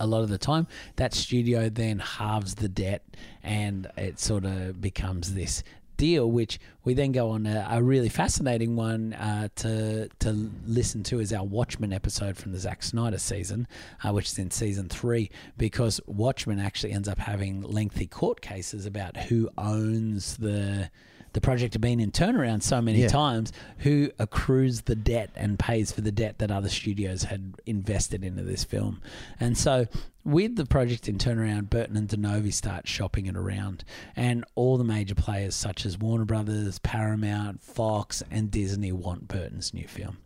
A lot of the time, that studio then halves the debt and it sort of becomes this deal, which we then go on a, a really fascinating one uh, to to listen to is our Watchmen episode from the Zack Snyder season, uh, which is in season three, because Watchmen actually ends up having lengthy court cases about who owns the the project had been in turnaround so many Yeah. times, who accrues the debt and pays for the debt that other studios had invested into this film. And so, with the project in turnaround, Burton and Di Novi start shopping it around, and all the major players such as Warner Brothers, Paramount, Fox, and Disney want Burton's new film.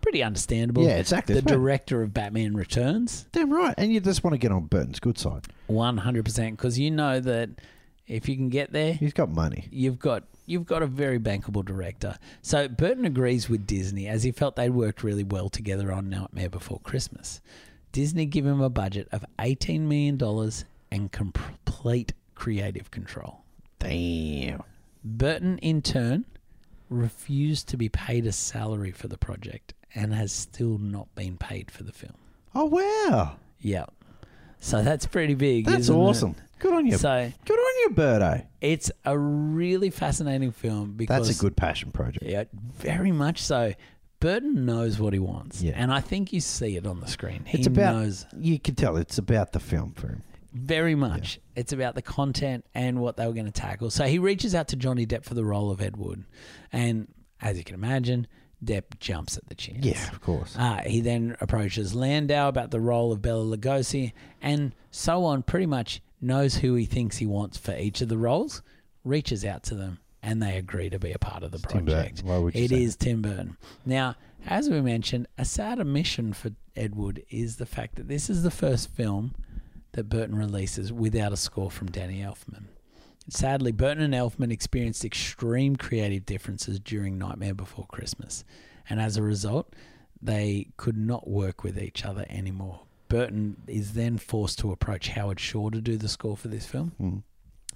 Pretty understandable. Yeah, exactly. The director of Batman Returns, Damn right. And you just want to get on Burton's good side. one hundred percent, because you know that if you can get there, He's got money. you've got you've got a very bankable director. So Burton agrees with Disney as he felt they'd worked really well together on Nightmare Before Christmas. Disney give him a budget of eighteen million dollars and complete creative control. Damn. Burton, in turn, refused to be paid a salary for the project and has still not been paid for the film. Oh wow. Yeah. So that's pretty big. That's isn't it? Good on you. So Good on you, Birdo. it's a really fascinating film because That's a good passion project. Yeah, very much so. Burton knows what he wants, Yeah. and I think you see it on the screen. He It's about knows you can tell it's about the film for him. very much. It's about the content and what they were going to tackle. So he reaches out to Johnny Depp for the role of Ed Wood, and as you can imagine, Depp jumps at the chance. Yeah, of course. Uh, he then approaches Landau about the role of Bela Lugosi, and so on. Pretty much knows who he thinks he wants for each of the roles. Reaches out to them, and they agree to be a part of the Tim Burton. project. Why would you It is Tim Burton. Now, as we mentioned, a sad omission for Ed Wood is the fact that this is the first film that Burton releases without a score from Danny Elfman. Sadly, Burton and Elfman experienced extreme creative differences during Nightmare Before Christmas, and as a result, they could not work with each other anymore. Burton is then forced to approach Howard Shore to do the score for this film, Mm.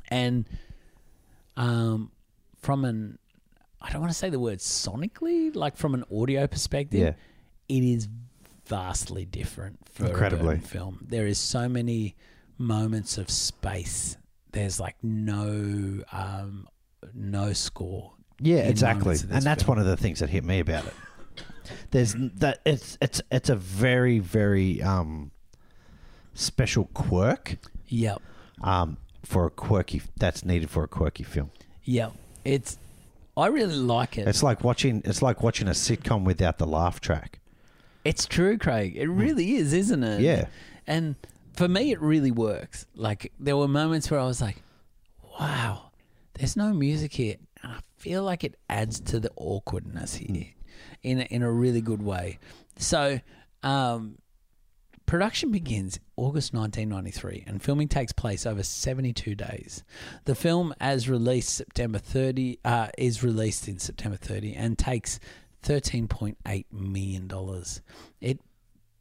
and um, from an I don't want to say the word sonically, like from an audio perspective, Yeah. it is vastly different for Incredibly. a Burton film. There is so many moments of space. There's like no um, no score. Yeah, exactly. moments of this And that's film. one of the things that hit me about it. There's that it's it's it's a very very um special quirk Yep, um for a quirky that's needed for a quirky film. Yeah, It's I really like it. It's like watching it's like watching a sitcom without the laugh track. It's true, Craig. It really is, isn't it? Yeah. And for me, it really works. Like, there were moments where I was like, wow, there's no music here. And I feel like it adds to the awkwardness here in a, in a really good way. So, um, production begins August 1993 and filming takes place over 72 days. The film, as released September 30, uh, is released in September 30 and takes $13.8 million. It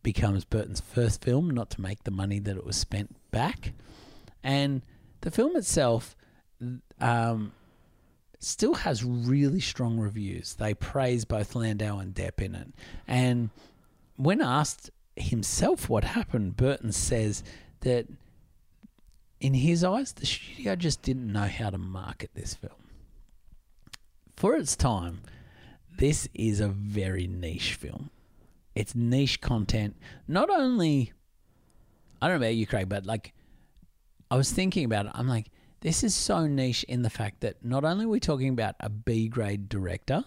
becomes Burton's first film not to make the money that it was spent back. And the film itself um, still has really strong reviews. They praise both Landau and Depp in it. And when asked himself what happened, Burton says that in his eyes, the studio just didn't know how to market this film. For its time, this is a very niche film. It's niche content. Not only, I don't know about you, Craig, but like, I was thinking about it. I'm like, this is so niche in the fact that not only are we talking about a B grade director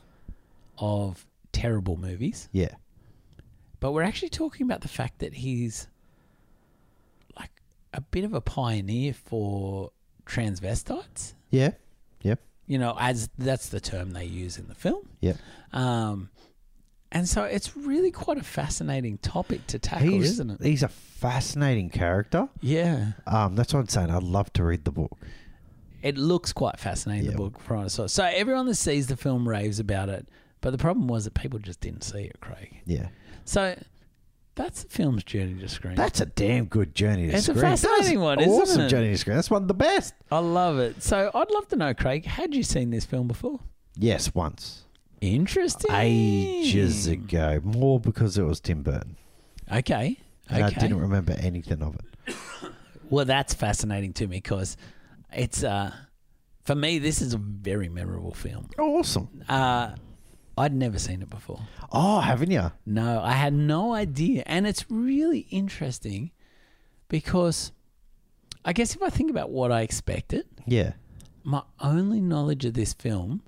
of terrible movies, Yeah. but we're actually talking about the fact that he's like a bit of a pioneer for transvestites. Yeah. Yep. You know, as that's the term they use in the film. Yep. Um, and so it's really quite a fascinating topic to tackle, He's isn't it? he's a fascinating character. Yeah. Um, that's what I'm saying. I'd love to read the book. It looks quite fascinating, the book from what I saw. So everyone that sees the film raves about it. But the problem was that people just didn't see it, Craig. Yeah. So that's the film's journey to screen. That's a damn good journey to screen. It's a screen. fascinating That's one, isn't awesome it? journey to screen. That's one of the best. I love it. So I'd love to know, Craig, had you seen this film before? Yes, once. Interesting. Ages ago. More because it was Tim Burton. Okay. Okay. And. I didn't remember anything of it. Well, that's fascinating to me because it's uh, for me. This is a very memorable film. Awesome. Uh, I'd never seen it before. Oh, haven't you? No, I had no idea, and it's really interesting because I guess if I think about what I expected, Yeah. my only knowledge of this film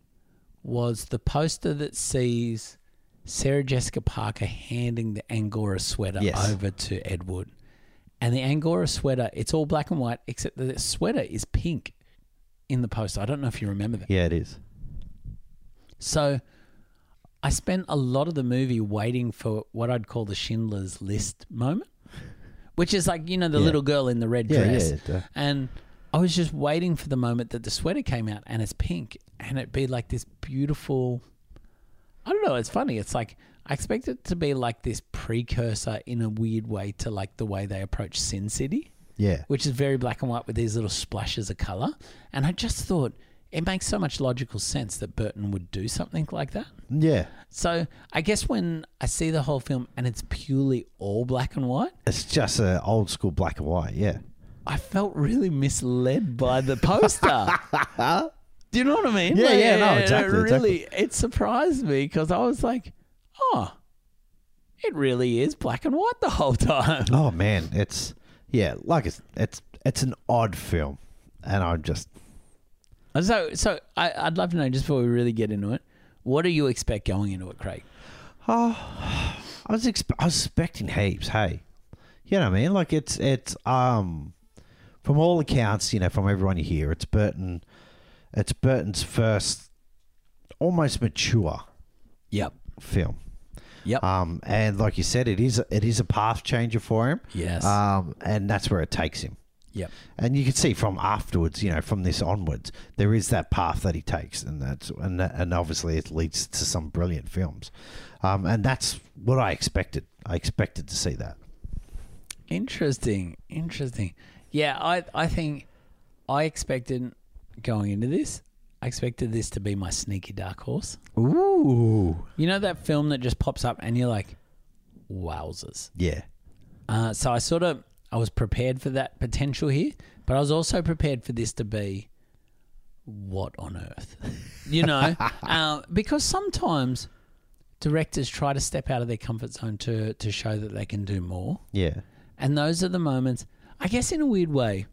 was the poster that sees Sarah Jessica Parker handing the Angora sweater Yes. over to Ed Wood. And the Angora sweater, it's all black and white, except the sweater is pink in the poster. I don't know if you remember that. Yeah, it is. So I spent a lot of the movie waiting for what I'd call the Schindler's List moment, which is like, you know, the Yeah. little girl in the red Yeah, dress. yeah. And I was just waiting for the moment that the sweater came out and it's pink and it'd be like this beautiful. I don't know. It's funny. It's like I expect it to be like this precursor in a weird way to like the way they approach Sin City, Yeah. which is very black and white with these little splashes of color. And I just thought it makes so much logical sense that Burton would do something like that. Yeah. So I guess when I see the whole film and it's purely all black and white, It's just a old school black and white. Yeah. I felt really misled by the poster. Do you know what I mean? Yeah, yeah, no, it- exactly, It really, it surprised me because I was like, oh, it really is black and white the whole time. Oh man, it's yeah, like it's it's it's an odd film, and I'm just So, so I, I'd love to know just before we really get into it, what do you expect going into it, Craig? I was expe- I was expecting heaps. Hey, you know what I mean? Like it's it's um from all accounts, you know, from everyone you hear, it's Burton. It's Burton's first almost mature Yep. film. Yep. Um, and like you said, it is it is a path changer for him. yes. Um, and that's where it takes him. yep. And you can see from afterwards, you know, from this onwards, there is that path that he takes, and that's and that, and obviously it leads to some brilliant films, um, and that's what I expected. I expected to see that. Interesting. Interesting. Yeah, I I think I expected going into this, I expected this to be my sneaky dark horse. Ooh, You know that film that just pops up and you're like, wowzers. yeah, Uh, so I sort of I was prepared for that potential here, but I was also prepared for this to be what on earth, you know, uh, because sometimes directors try to step out of their comfort zone to to show that they can do more. yeah, And those are the moments, I guess, in a weird way,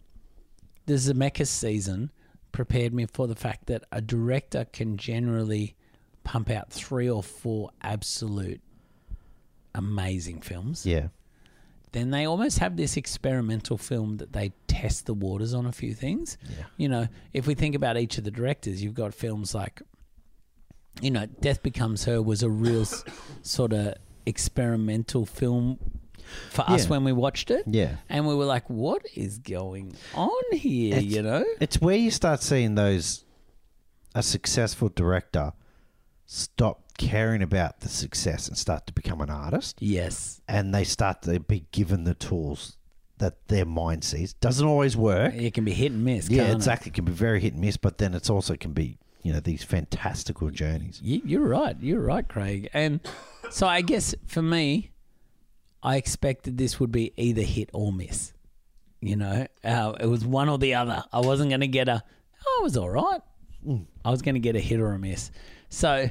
the Zemeckis season prepared me for the fact that a director can generally pump out three or four absolute amazing films. yeah, Then they almost have this experimental film that they test the waters on a few things. Yeah. You know, if we think about each of the directors, you've got films like, you know, Death Becomes Her was a real s- sort of experimental film for us Yeah. when we watched it. yeah. And we were like, what is going on here? It's- you know? It's where you start seeing those a successful director stop caring about the success and start to become an artist. Yes. and they start to be given the tools that their mind sees. Doesn't always work. It can be hit and miss. Yeah, can't it? exactly. It can be very hit and miss, but then it's also can be you know these fantastical journeys. You, you're right. You're right, Craig. And so I guess for me, I expected this would be either hit or miss. You know, uh, it was one or the other. I wasn't going to get a, oh, it was all right. I was going to get a hit or a miss. So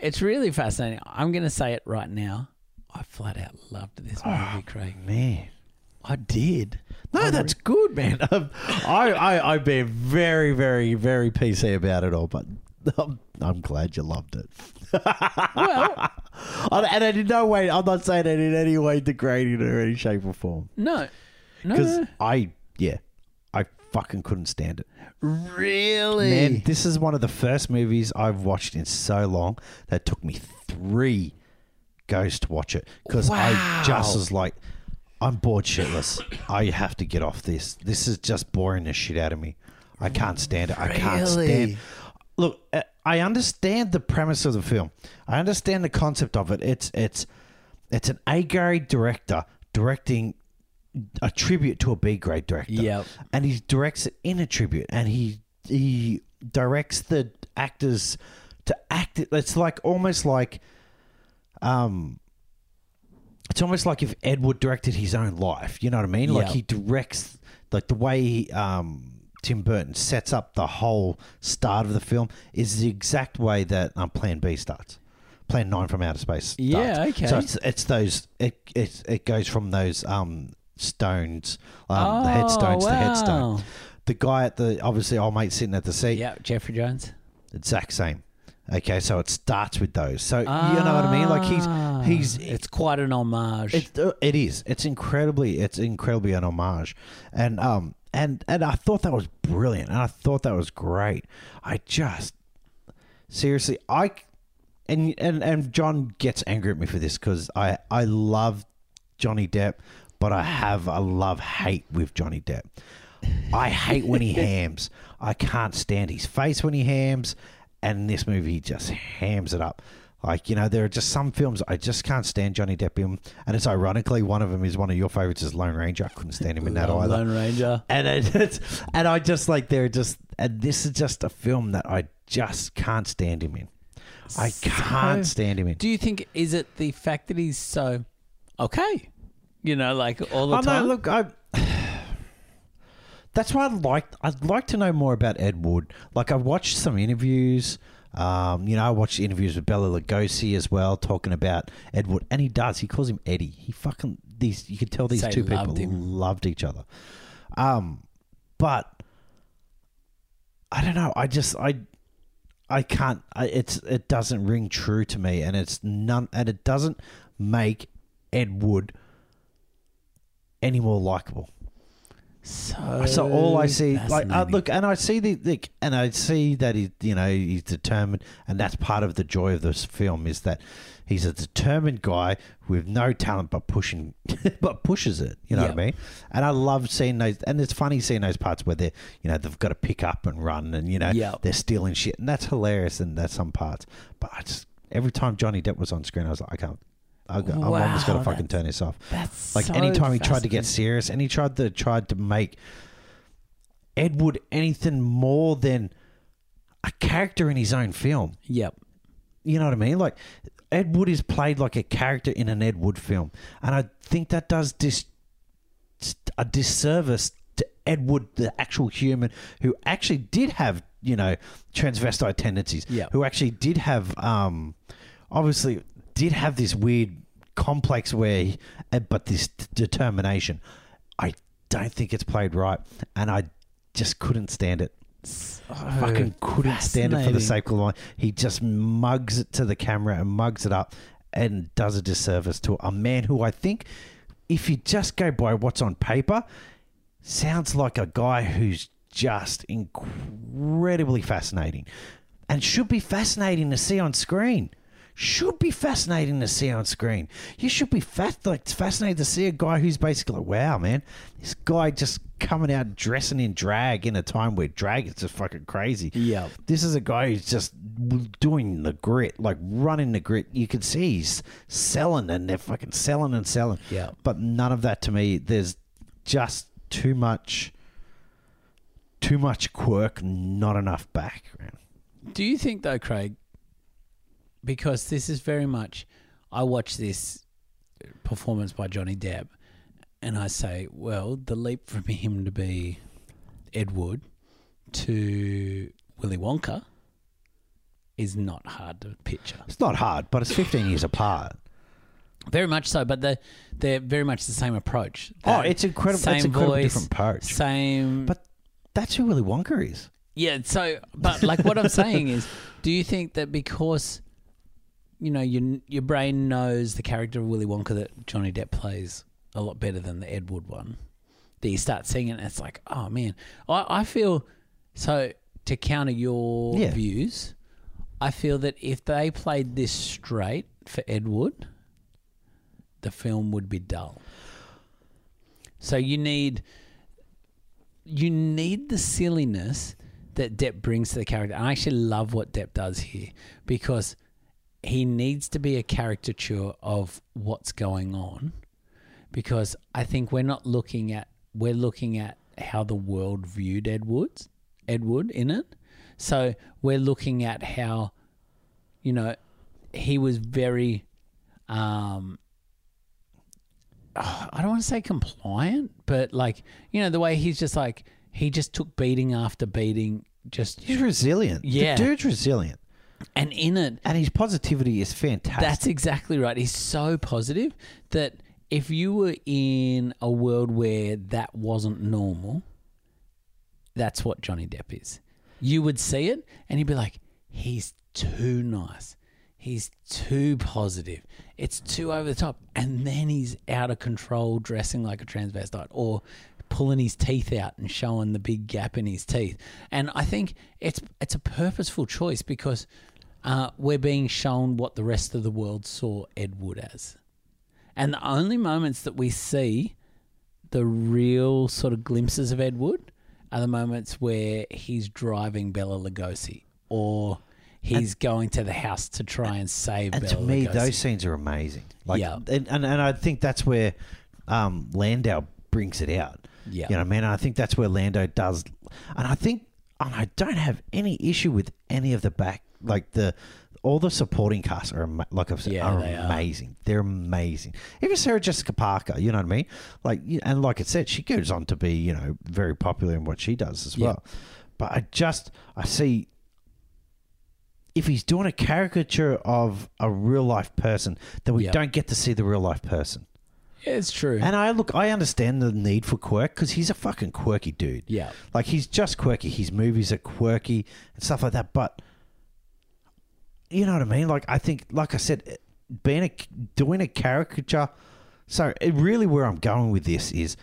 it's really fascinating. I'm going to say it right now. I flat out loved this movie, Craig. Man, I did. no, that's good, man. Um, I I I've been very very very PC about it all, but I'm, I'm glad you loved it. Well, And in no way, I'm not saying it in any way degrading it or any shape or form, no. No, because no. I yeah, I fucking couldn't stand it. really? Man, this is one of the first movies I've watched in so long that took me three goes to watch it because I just was like, I'm bored shitless. I have to get off this. This is just boring the shit out of me. I can't stand it. I can't stand. Look, uh, I understand the premise of the film. I understand the concept of it. It's it's it's an A grade director directing a tribute to a B grade director Yep. and he directs it in a tribute and he he directs the actors to act it it's like almost like um it's almost like if Edward directed his own life you know what I mean like he directs like the way he, um Tim Burton sets up the whole start of the film is the exact way that um, Plan B starts Plan 9 from Outer Space starts. Yeah, okay. so it's, it's those it, it it goes from those um stones um the headstones Oh, to headstone the guy at the obviously old mate sitting at the seat, Yeah, Jeffrey Jones. exact same. Okay, so it starts with those. So you know what I mean? Like Ah, he's he's it's quite an homage. it, uh, it is. It's incredibly it's incredibly an homage, and um and and I thought that was brilliant, and I thought that was great. I just seriously I and and and John gets angry at me for this because I I love Johnny Depp, but I have a love hate with Johnny Depp. I hate when he hams. I can't stand his face when he hams, and in this movie he just hams it up. Like you know, there are just some films I just can't stand Johnny Depp in, and it's ironically one of them is one of your favorites is Lone Ranger. I couldn't stand him in that either. Lone Ranger. And it, it's, and I just like they're just and this is just a film that I just can't stand him in. I can't So- stand him in. Do you think is it the fact that he's so okay? You know, like all the Oh time. no, look, I. That's why I'd like. I'd like to know more about Ed Wood. Like I watched some interviews. Um, you know, I watched interviews with Bela Lugosi as well, talking about Ed Wood, and he does. He calls him Eddie. He fucking these. You can tell these two people loved him. loved each other. Um, but I don't know. I just I I can't. I, it's it doesn't ring true to me, and it's none, and it doesn't make Ed Wood any more likable. So, So all I see, like, uh, look, and I see the, the, and I see that he, you know, he's determined, and that's part of the joy of this film is that he's a determined guy with no talent but pushing, but pushes it. You know what I mean? And I love seeing those, and it's funny seeing those parts where they, are you know, they've got to pick up and run, and you know, Yeah. they're stealing shit, and that's hilarious, and that's some parts. But just every time Johnny Depp was on screen, I was like, I can't. I, I'm almost got to Wow, fucking turn this off. That's Like so anytime he tried to get serious, and he tried to tried to make Ed Wood anything more than a character in his own film. Yep. You know what I mean? Like Ed Wood is played like a character in an Ed Wood film, and I think that does dis a disservice to Ed Wood, the actual human who actually did have you know transvestite tendencies. Yeah. Who actually did have um obviously did have this weird complex where, uh, but this determination. I don't think it's played right, and I just couldn't stand it. I fucking couldn't stand it for the sake of the line. He just mugs it to the camera and mugs it up and does a disservice to a man who I think, if you just go by what's on paper, sounds like a guy who's just incredibly fascinating and should be fascinating to see on screen. Should be fascinating to see on screen. You should be fat, like it's fascinating to see a guy who's basically like, wow, man, this guy just coming out dressing in drag in a time where drag is just fucking crazy. Yeah. This is a guy who's just doing the grit, like running the grit. You can see he's selling and they're fucking selling and selling. Yeah. But none of that to me. There's just too much, too much quirk, not enough background. Do you think though, Craig? Because this is very much, I watch this performance by Johnny Depp, and I say, well, the leap from him to be Ed Wood to Willy Wonka is not hard to picture. It's not hard, but it's 15 years apart. Very much so, but they're, they're very much the same approach. Oh, it's incredible. Same It's incredibly voice, different approach. Same. But that's who Willy Wonka is. Yeah, so but like what I'm saying is, do you think that because you know your your brain knows the character of Willy Wonka that Johnny Depp plays a lot better than the Ed Wood one, that you start seeing it and it's like, oh man, I I feel so to counter your Yeah. views, I feel that if they played this straight for Ed Wood, the film would be dull. So you need you need the silliness that Depp brings to the character. And I actually love what Depp does here because he needs to be a caricature of what's going on. Because I think we're not looking at we're looking at how the world viewed Ed Woods, Ed Wood in it. So we're looking at how, you know, he was very um I don't want to say compliant, but like, you know, the way he's just like he just took beating after beating just He's resilient. Yeah. The dude's resilient. And in it And his positivity is fantastic. That's exactly right. He's so positive that if you were in a world where that wasn't normal, that's what Johnny Depp is. You would see it and you'd be like, he's too nice. He's too positive. It's too over the top. And then he's out of control dressing like a transvestite or pulling his teeth out and showing the big gap in his teeth. And I think it's it's a purposeful choice because uh, we're being shown what the rest of the world saw Ed Wood as. And the only moments that we see the real sort of glimpses of Ed Wood are the moments where he's driving Bela Lugosi or he's going to the house to try and save And Bela to me, Lugosi. those scenes are amazing. Like, Yeah. and, and and I think that's where um, Landau brings it out. Yeah. you know, what I mean, I think that's where Landau does, and I think, and I don't have any issue with any of the back, like the. All the supporting cast are, like I've said, Yeah, are they are. amazing. They're amazing. Even Sarah Jessica Parker, you know what I mean? Like, and like I said, she goes on to be, you know, very popular in what she does as Yeah. well. But I just, I see if he's doing a caricature of a real life person, then we don't get to see the real life person. Yeah, it's true. And I look, I understand the need for quirk because he's a fucking quirky dude. yeah. Like he's just quirky. His movies are quirky and stuff like that. But you know what I mean? Like I think, like I said, being a doing a caricature. So it really, where I'm going with this is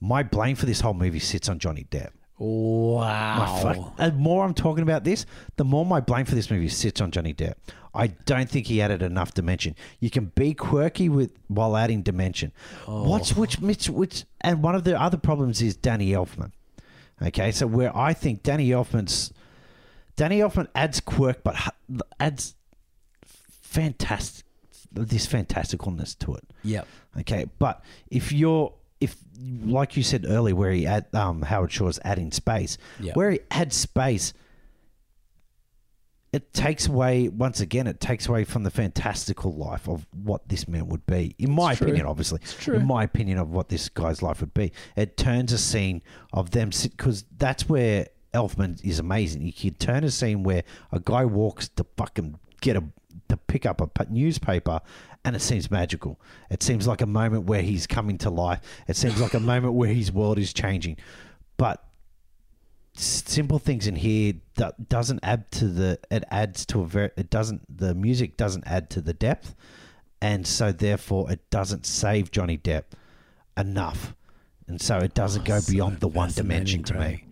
my blame for this whole movie sits on Johnny Depp. Wow. fuck- the more I'm talking about this, the more my blame for this movie sits on Johnny Depp. I don't think he added enough dimension. You can be quirky with while adding dimension. Oh. What's which which which and one of the other problems is Danny Elfman. Okay, so where I think Danny Elfman's Danny Elfman adds quirk, but adds fantastic this fantasticalness to it. Yep. Okay, but if you're if like you said earlier, where he add um, Howard Shore's adding space, Yeah. where he adds space, it takes away once again. It takes away from the fantastical life of what this man would be. In my It's true. opinion, obviously, true. in my opinion of what this guy's life would be, it turns a scene of them because that's where Elfman is amazing. You can turn a scene where a guy walks to fucking get a to pick up a newspaper and it seems magical. It seems like a moment where he's coming to life. It seems like a moment where his world is changing. But simple things in here that doesn't add to the it adds to a very it doesn't the music doesn't add to the depth and so therefore it doesn't save Johnny Depp enough. And so it doesn't go beyond the one dimension to me.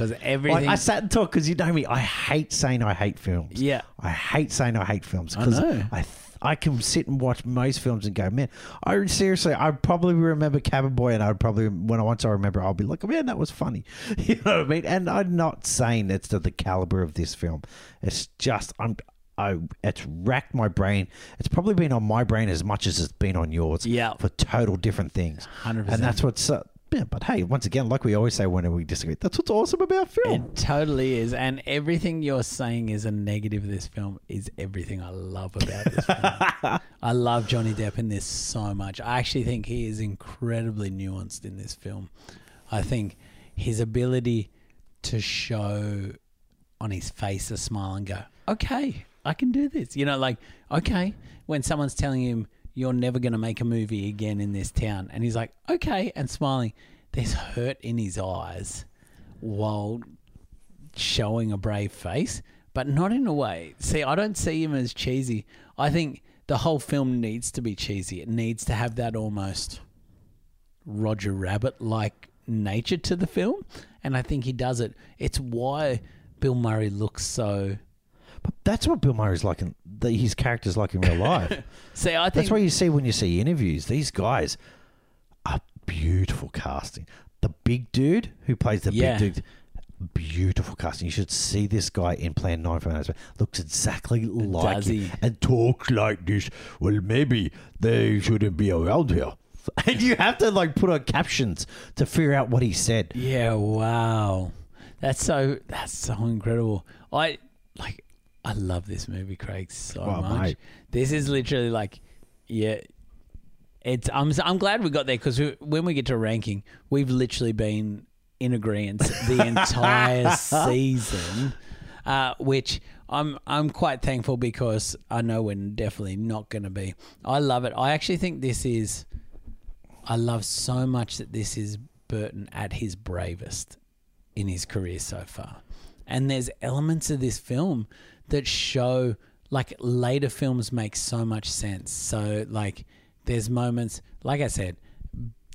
Because everything. Like I sat and talked because you know me. I hate saying I hate films. Yeah. I hate saying I hate films I because. I th- I can sit and watch most films and go, man. I seriously, I probably remember Cabin Boy, and I'd probably when I once I remember, I'll be like, man, that was funny. You know what I mean? And I'm not saying it's to the caliber of this film. It's just I'm. I, it's racked my brain. It's probably been on my brain as much as it's been on yours. Yeah. For total different things. 100%. And that's what's. Uh, yeah, but hey, once again, like we always say when we disagree, that's what's awesome about film. It totally is. And everything you're saying is a negative of this film is everything I love about this film. I love Johnny Depp in this so much. I actually think he is incredibly nuanced in this film. I think his ability to show on his face a smile and go, okay, I can do this. You know, like, okay, when someone's telling him, you're never going to make a movie again in this town. And he's like, okay, and smiling. There's hurt in his eyes while showing a brave face, but not in a way. See, I don't see him as cheesy. I think the whole film needs to be cheesy. It needs to have that almost Roger Rabbit like nature to the film, and I think he does it. It's why Bill Murray looks so. But that's what Bill Murray's like in the, his character's like in real life. See, I think that's what you see when you see interviews. These guys are beautiful casting. The big dude who plays the Yeah. big dude, beautiful casting. You should see this guy in Plan Nine for Management. Looks exactly like Does him he? and talks like this. Well, maybe they shouldn't be around here. And you have to like put on captions to figure out what he said. Yeah, wow. That's so that's so incredible. I like I love this movie, Craig, so Oh, much. mate. This is literally like yeah, it's I'm I'm glad we got there cuz when we get to ranking, we've literally been in agreement the entire season. Uh, which I'm I'm quite thankful because I know we're definitely not going to be. I love it. I actually think this is I love so much that this is Burton at his bravest in his career so far. And there's elements of this film that show like later films make so much sense. So like there's moments like I said,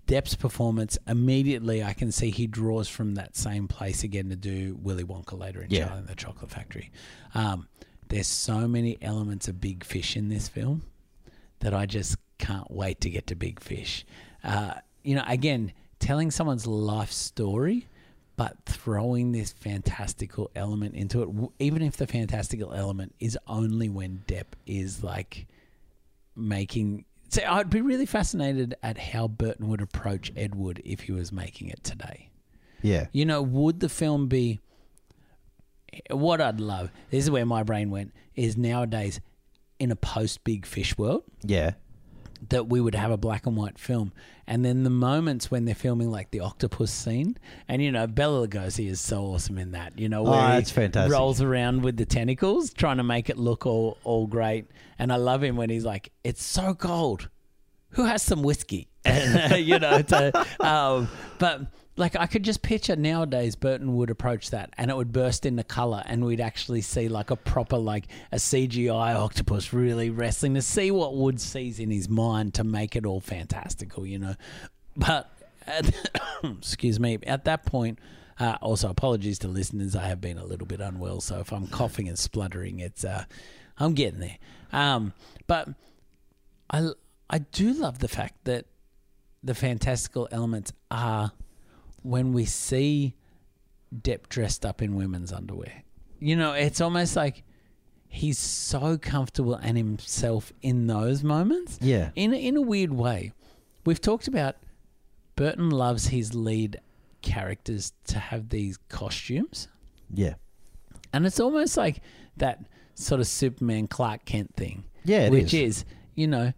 Depp's performance immediately I can see he draws from that same place again to do Willy Wonka later in Yeah. Charlie and the Chocolate Factory. Um, there's so many elements of Big Fish in this film that I just can't wait to get to Big Fish. Uh, you know, again, telling someone's life story, but throwing this fantastical element into it, even if the fantastical element is only when Depp is like making. So I'd be really fascinated at how Burton would approach Ed Wood if he was making it today. Yeah. You know, would the film be what I'd love? This is where my brain went. Is nowadays in a post Big Fish world Yeah. That we would have a black and white film, and then the moments when they're filming like the octopus scene, and you know Bela Lugosi is so awesome in that. You know, Oh, where he that's fantastic. rolls around with the tentacles, trying to make it look all all great. And I love him when he's like, "It's so cold. Who has some whiskey?" And you know, to, um, but. Like I could just picture nowadays Burton would approach that and it would burst into color and we'd actually see like a proper like a CGI octopus really wrestling to see what Wood sees in his mind to make it all fantastical, you know. But excuse me, at that point, uh, also apologies to listeners, I have been a little bit unwell, so if I'm coughing and spluttering, it's uh, I'm getting there. Um, but I I do love the fact that the fantastical elements are when we see Depp dressed up in women's underwear. You know, it's almost like he's so comfortable and himself in those moments. Yeah. In in a weird way. We've talked about Burton loves his lead characters to have these costumes. Yeah. And it's almost like that sort of Superman Clark Kent thing. Yeah, which is. is, you know,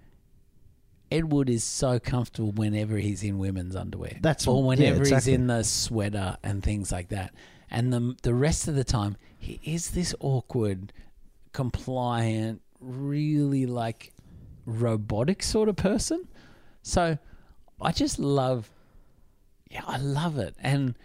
Ed Wood is so comfortable whenever he's in women's underwear. That's- or yeah, whenever exactly. he's in the sweater and things like that. And the the rest of the time, he is this awkward, compliant, really like robotic sort of person. So I just love, yeah, I love it, and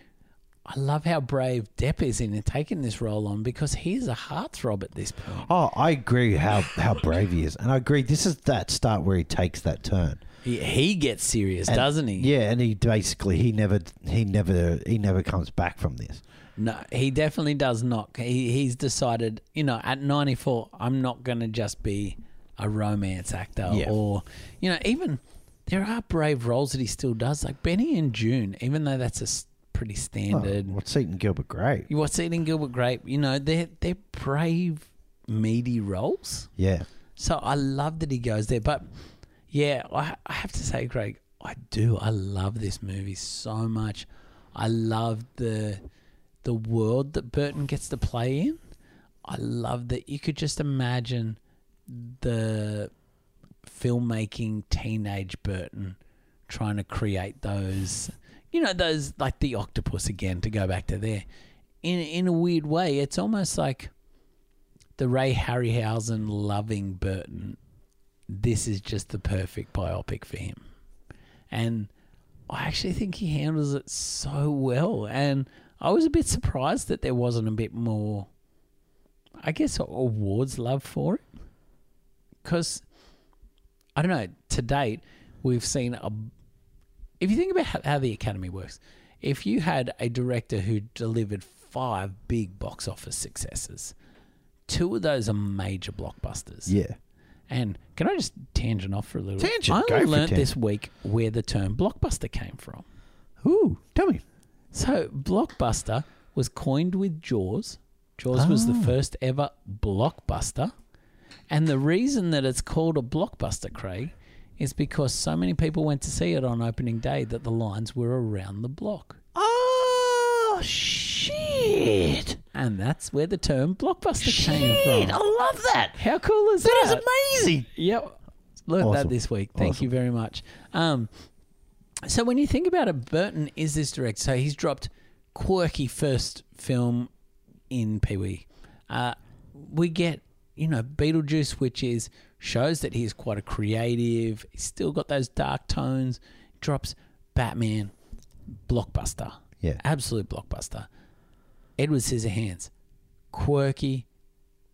I love how brave Depp is in taking this role on because he's a heartthrob at this point. Oh, I agree how how brave he is, and I agree. This is that start where he takes that turn, He, he gets serious, And- doesn't he? Yeah, and he basically he never he never he never comes back from this. No, he definitely does not. He, he's decided, you know, at 94, I'm not going to just be a romance actor Yeah. or, you know, even there are brave roles that he still does, like Benny and Joon, even though that's a s- pretty standard. Oh, what's Eating Gilbert Grape? You what's eating Gilbert Grape? You know, they're they're brave, meaty roles. Yeah, So I love that he goes there. But yeah, I, I have to say, Greg, I do. I love this movie so much. I love the the world that Burton gets to play in. I love that you could just imagine the filmmaking teenage Burton trying to create those, you know, those like the octopus again. To go back to there, in in a weird way, it's almost like the Ray Harryhausen loving Burton. This is just the perfect biopic for him, and I actually think he handles it so well. And I was a bit surprised that there wasn't a bit more, I guess, awards love for it, because I don't know. To date, we've seen a. If you think about how, the Academy works, if you had a director who delivered five big box office successes, two of those are major blockbusters. yeah. And can I just tangent off for a little? Tangent, I go only for tangent. this week where the term blockbuster came from. Ooh, tell me. So blockbuster was coined with Jaws. Jaws was the Ah. first ever blockbuster, and the reason that it's called a blockbuster, Craig, is because so many people went to see it on opening day that the lines were around the block, Oh shit! and that's where the term blockbuster came from. I love that. How cool is That that? is amazing. Yep. Learned that this week. Thank you very much. Um, so when you think about it, Burton is this director. So he's dropped quirky first film in Pee Wee. Uh, we get, you know, Beetlejuice, which is shows that he's quite a creative. He's still got those dark tones. Drops Batman, blockbuster. Yeah. Absolute blockbuster. Edward Scissorhands, quirky,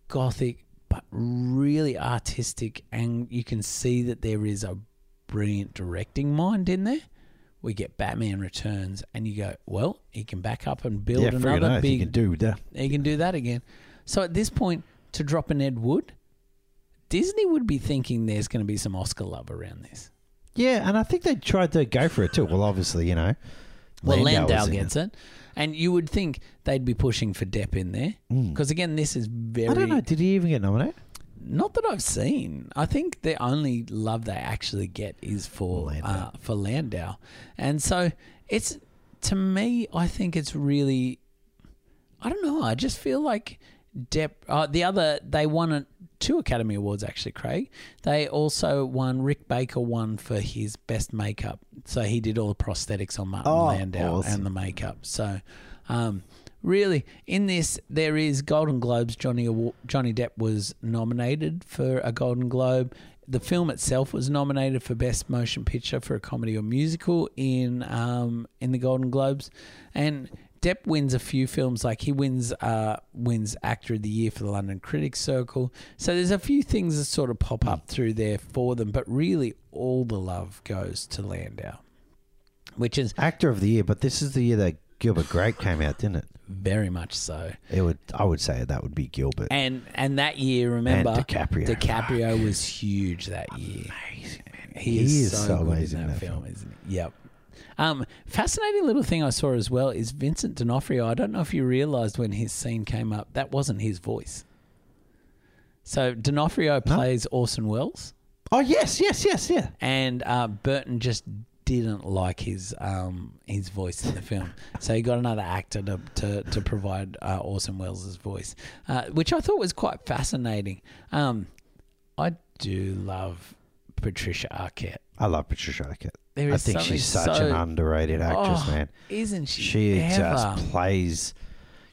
gothic, but really artistic, and you can see that there is a brilliant directing mind in there. We get Batman Returns, and you go, well, he can back up and build Yeah, another big. you can do that. he can do that again. So at this point, to drop an Ed Wood, Disney would be thinking there's going to be some Oscar love around this. Yeah, and I think they tried to go for it too. Well, obviously, you know. Well, Landau Landau gets it. And you would think they'd be pushing for Depp in there because again, this is very I don't know. Did he even get nominated? not that I've seen. I think the only love they actually get is for Landau. Uh, for Landau, and so it's to me. I think it's really. I don't know. I just feel like Depp. Uh, the other they won a, two Academy Awards actually. Craig. They also won. Rick Baker won for his best makeup. So he did all the prosthetics on Martin Oh, Landau awesome. and the makeup. So. Um, Really, in this, there is Golden Globes. Johnny Johnny Depp was nominated for a Golden Globe. The film itself was nominated for Best Motion Picture for a comedy or musical in um, in the Golden Globes, and Depp wins a few films. Like he wins uh, wins Actor of the Year for the London Critics Circle. So there's a few things that sort of pop up through there for them, but really all the love goes to Landau, which is Actor of the year, but this is the year that Gilbert Grape came out, didn't it? very much so. It would. I would say that would be Gilbert. And and that year, remember, DiCaprio. DiCaprio was huge that year. Amazing, man. He, is, so, good in that, film, isn't he? Yep. Um, fascinating little thing I saw as well is Vincent D'Onofrio. I don't know if you realised when his scene came up, that wasn't his voice. So D'Onofrio plays Orson Welles, Oh yes, yes, yes, yeah. and uh, Burton just didn't like his um, his voice in the film, so he got another actor to to, to provide uh, Orson Welles' voice, uh, which I thought was quite fascinating. Um, I do love Patricia Arquette. I love Patricia Arquette. There I is think she's such an underrated actress, Oh, man. Isn't she? She ever? just plays.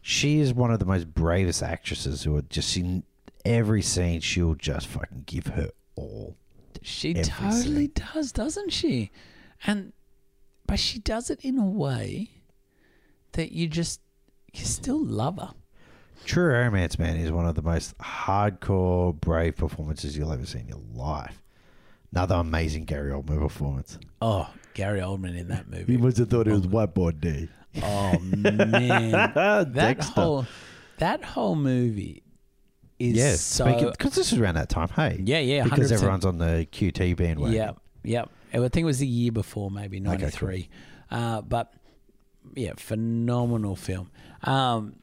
She is one of the most bravest actresses who are just in every scene. She'll just fucking give her all. She every totally scene. does, doesn't she? And but she does it in a way that you just you still love her. True Romance, man, is one of the most hardcore, brave performances you'll ever see in your life. Another amazing Gary Oldman performance. Oh, Gary Oldman in that movie. You must have thought it was Whiteboard Day. Oh man, that Drexl. whole that whole movie is Yeah, so because this is around that time. Hey, yeah yeah because 100%. everyone's on the QT bandwagon. Yeah, yeah. I think it was the year before, maybe cool. ninety three. uh, but yeah, phenomenal film. Um,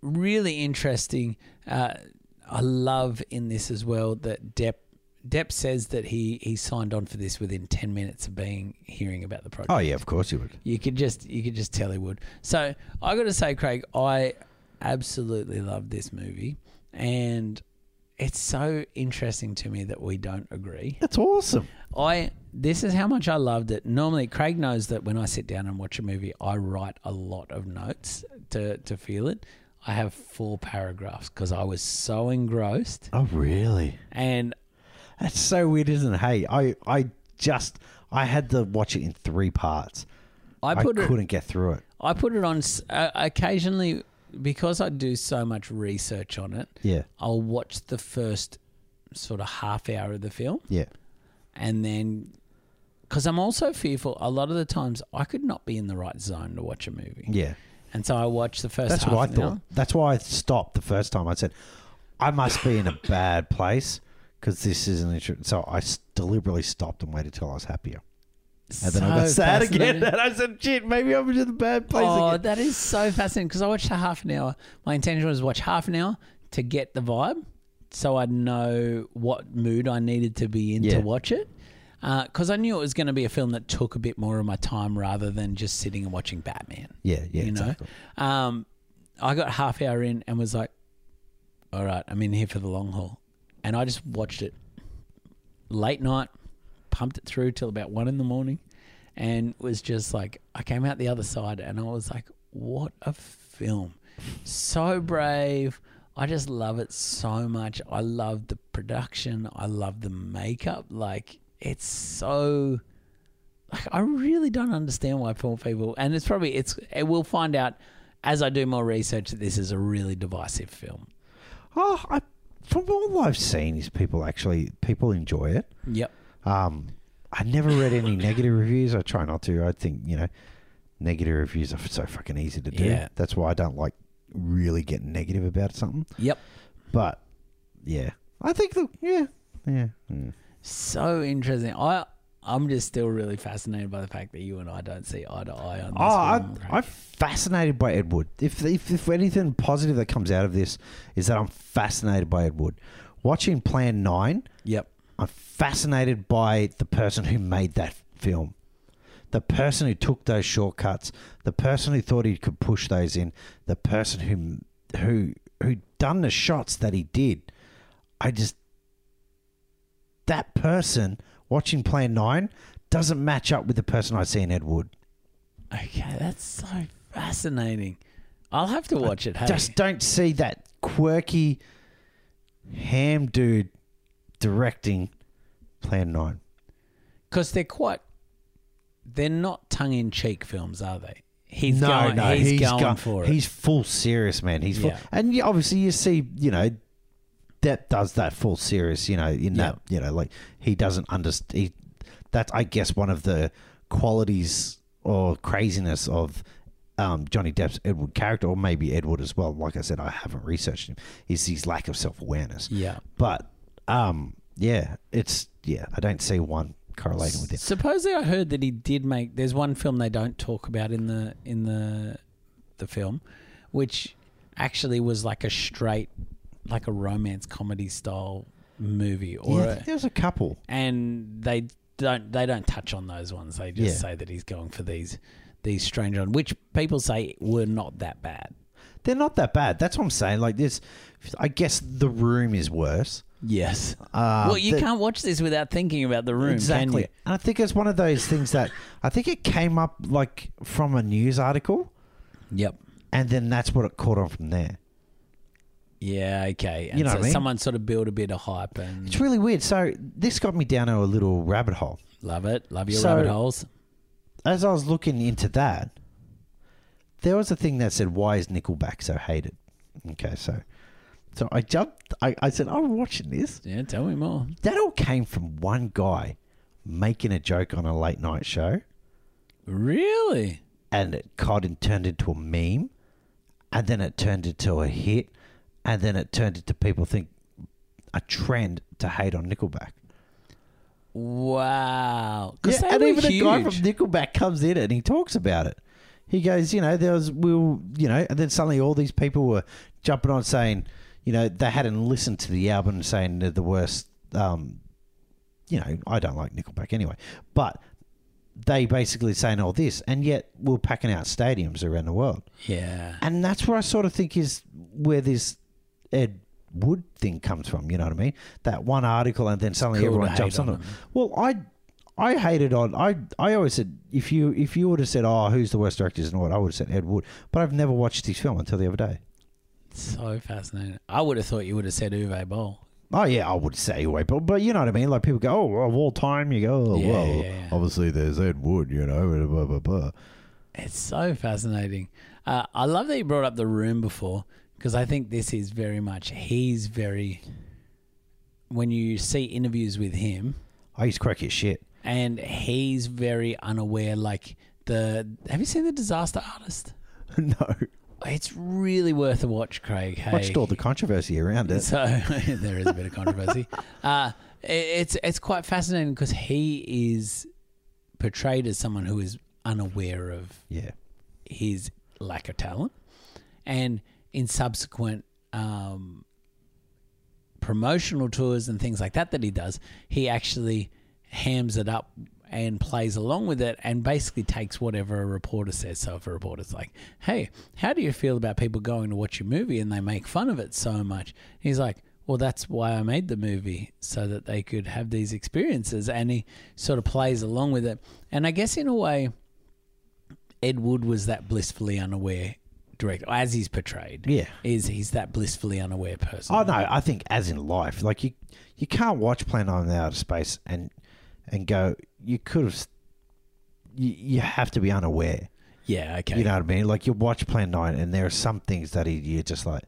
really interesting. Uh, I love in this as well that Depp Depp says that he he signed on for this within ten minutes of being hearing about the project. Oh yeah, of course he would. You could just you could just tell he would. So I got to say, Craig, I absolutely love this movie, and it's so interesting to me that we don't agree. That's awesome. I this is how much I loved it. Normally, Craig knows that when I sit down and watch a movie, I write a lot of notes to to feel it. I have four paragraphs because I was so engrossed, Oh really? and That's so weird, isn't it? Hey, I I just I had to watch it in three parts. I I, put it couldn't get through it. I put it on uh, occasionally because I do so much research on it. Yeah, I'll watch the first sort of half hour of the film yeah, and then because I'm also fearful a lot of the times I could not be in the right zone to watch a movie. yeah. And so I watch the first That's half what I thought. hour. That's why I stopped the first time. I said, I must be in a bad place because this isn't. Inter-. So I s- deliberately stopped and waited till I was happier. And then I got So sad again. fascinating. And I said, shit, maybe I'm in the bad place Oh, again. that is so fascinating because I watched a half an hour. My intention was to watch half an hour to get the vibe so I'd know what mood I needed to be in Yeah. to watch it. Because I knew it was going to be a film that took a bit more of my time rather than just sitting and watching Batman. Yeah, yeah, you know? exactly. Um, I got half hour in and was like, all right, I'm in here for the long haul. And I just watched it late night, pumped it through till about one in the morning, and was just like, I came out the other side and I was like, what a film. So brave. I just love it so much. I love the production. I love the makeup. Like, it's so like I really don't understand why poor people and it's probably it's it we'll find out as I do more research that this is a really divisive film. Oh, I, from all I've seen, is people actually people enjoy it. Yep. Um, I never read any negative reviews. I try not to. I think you know, negative reviews are so fucking easy to do. Yeah. That's why I don't like really getting negative about something. Yep. But yeah, I think the yeah yeah. mm. So interesting. I I'm just still really fascinated by the fact that you and I don't see eye to eye on this. Oh, I, film, Craig. I'm fascinated by Ed Wood. If, if if anything positive that comes out of this is that I'm fascinated by Ed Wood. Watching Plan Nine, yep. I'm fascinated by the person who made that film. The person who took those shortcuts, the person who thought he could push those in, the person who who who done the shots that he did. I just that person watching Plan 9 doesn't match up with the person I see in Ed Wood. Okay, that's so fascinating. I'll have to watch it. Hey, Just don't see that quirky ham dude directing Plan 9. because they're quite. They're not tongue in cheek films, are they? He's no, going. no, he's, going go- for it. He's full serious, man. He's full, Yeah. and obviously you see, you know, that does that full serious, you know, in Yeah. that, you know, like he doesn't understand. That's, I guess, one of the qualities or craziness of um, Johnny Depp's Edward character, or maybe Edward as well. Like I said, I haven't researched him. Is his lack of self awareness. yeah. But um, yeah, it's yeah, I don't see one correlating with it. Supposedly, I heard that he did make. There's one film they don't talk about in the in the the film, which actually was like a straight, like a romance comedy style movie, or yeah, a, there's a couple. and they don't they don't touch on those ones. They just Yeah. say that he's going for these these strange ones, which people say were not that bad. They're not that bad. That's what I'm saying. Like this, I guess the room is worse. Yes. Uh, well, you the- can't watch this without thinking about the room, exactly. And I think it's one of those things that I think it came up like from a news article. Yep. and then that's what it caught on from there. Yeah. Okay. And You know so what I mean? someone sort of built a bit of hype and It's really weird. So this got me down to a little rabbit hole. love it. Love your So- rabbit holes. As I was looking into that, there was a thing that said, "Why is Nickelback so hated?" Okay, so so I jumped. I, I said, "I'm watching this." Yeah. Tell me more. That all came from one guy making a joke on a late night show. Really? and it caught and turned into a meme, and then it turned into a hit, and then it turned into people think a trend to hate on Nickelback. Wow. they and were even a guy from Nickelback comes in and he talks about it. He goes, you know, there was we'll, you know, and then suddenly all these people were jumping on saying, you know, they hadn't listened to the album saying they're the worst. Um, you know, I don't like Nickelback anyway, but they basically saying all this, and yet we're packing out stadiums around the world. Yeah. And that's where I sort of think is where this Ed Wood thing comes from. You know what I mean? That one article, and then suddenly cool everyone jumps on on it. them. Well, I, I hated on. I, I always said if you if you would have said, oh, who's the worst directors and what, I would have said Ed Wood. But I've never watched his film until the other day. So fascinating. I would have thought you would have said Uwe Boll. Oh yeah, I would say anyway, but but you know what I mean. Like people go, oh, of all time, you go, oh, Yeah, well, yeah, yeah. obviously there's Ed Wood, you know, blah blah blah. It's so fascinating. Uh, I love that you brought up the room before because I think this is very much he's very. When you see interviews with him, I used to crack his shit. and he's very unaware. Like the, have you seen the Disaster Artist? no, It's really worth a watch, Craig. Hey, watched all the controversy around it. So there is a bit of controversy. uh, it- it's it's quite fascinating because he is portrayed as someone who is unaware of Yeah, his lack of talent, and in subsequent um, promotional tours and things like that that he does, he actually hams it up and plays along with it and basically takes whatever a reporter says. So if a reporter's like, "Hey, how do you feel about people going to watch your movie and they make fun of it so much?" He's like. Well, that's why I made the movie so that they could have these experiences, and he sort of plays along with it. And I guess in a way, Ed Wood was that blissfully unaware director, as he's portrayed. Yeah. is he's that blissfully unaware person? Oh no, I think as in life, like you, you can't watch Planet Nine in Outer Space and and go. You could have. You, you have to be unaware. yeah, okay. You know what I mean? Like you watch Planet Nine, and there are some things that he, you're just like,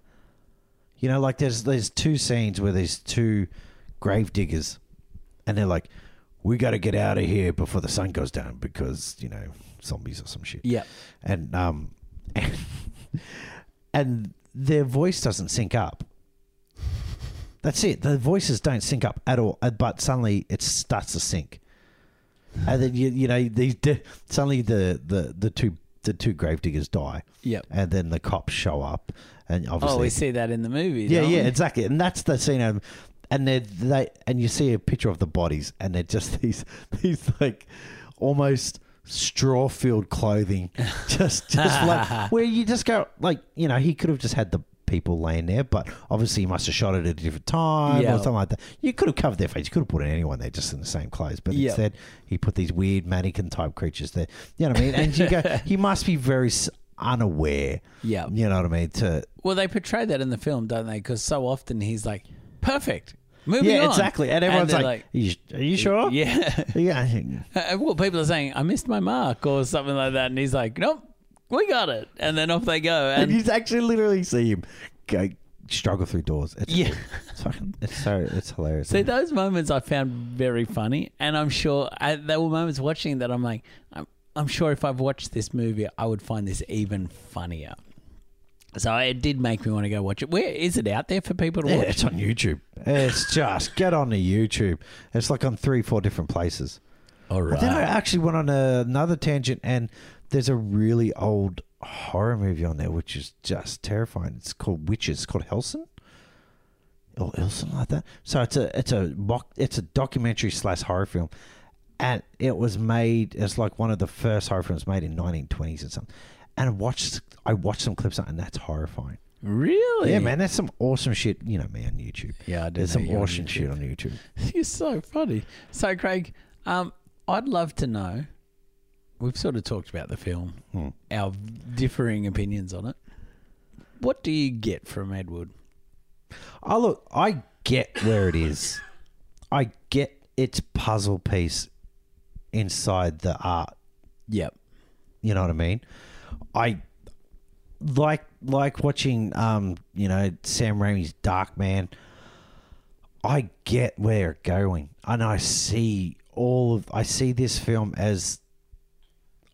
you know, like there's there's two scenes where there's two grave diggers, and they're like, we got to get out of here before the sun goes down because you know zombies or some shit yeah, and um and, and their voice doesn't sync up. That's it. The voices don't sync up at all. uh, But suddenly it starts to sync. and then you you know these suddenly the the the two the two gravediggers die, Yep. and then the cops show up, and obviously Oh, we see that in the movie. yeah yeah we? exactly, and that's the scene. Of, and they they and you see a picture of the bodies, and they're just these these like almost straw filled clothing, just just like where you just go like you know he could have just had the people laying there, but obviously he must have shot it at a different time Yeah. or something like that. You could have covered their face. You could have put anyone there just in the same clothes, but Yeah. instead he put these weird mannequin type creatures there. You know what I mean? And you go, he must be very s- unaware. Yeah. You know what I mean? To Well, they portray that in the film, don't they? Because so often he's like, perfect. Moving yeah, on. exactly. And everyone's they're like, are, you, are you sure? Yeah. Yeah. Uh, well, people are saying, I missed my mark or something like that. And he's like, nope, we got it. And then off they go. And And you actually literally see him go struggle through doors. It's, yeah. it's fucking, it's so, it's hilarious. See, those moments I found very funny. And I'm sure I, there were moments watching that I'm like, I'm, I'm sure if I've watched this movie, I would find this even funnier. So it did make me want to go watch it. Where is it out there for people to Yeah, watch? it's on YouTube. It's just get on the YouTube. It's like on three, four different places. All But then I actually went on another tangent, and there's a really old horror movie on there, which is just terrifying. It's called Witches. It's called Helson, or Ilson like that. So it's a it's a mock, it's a documentary slash horror film, and it was made. It's like one of the first horror films made in 1920s or something. And I watched I watched some clips and that's horrifying. Really? Yeah, man, that's some awesome shit. You know me on YouTube. Yeah, I do There's know some you on awesome YouTube. shit on YouTube. You're so funny. So, Craig, um, I'd love to know. We've sort of talked about the film, Hmm. our differing opinions on it. What do you get from Ed Wood? Oh look, I get where it is. I get its puzzle piece inside the art. Yep. You know what I mean? I like like watching um, you know, Sam Raimi's Darkman. I get where they're going. And I see all of I see this film as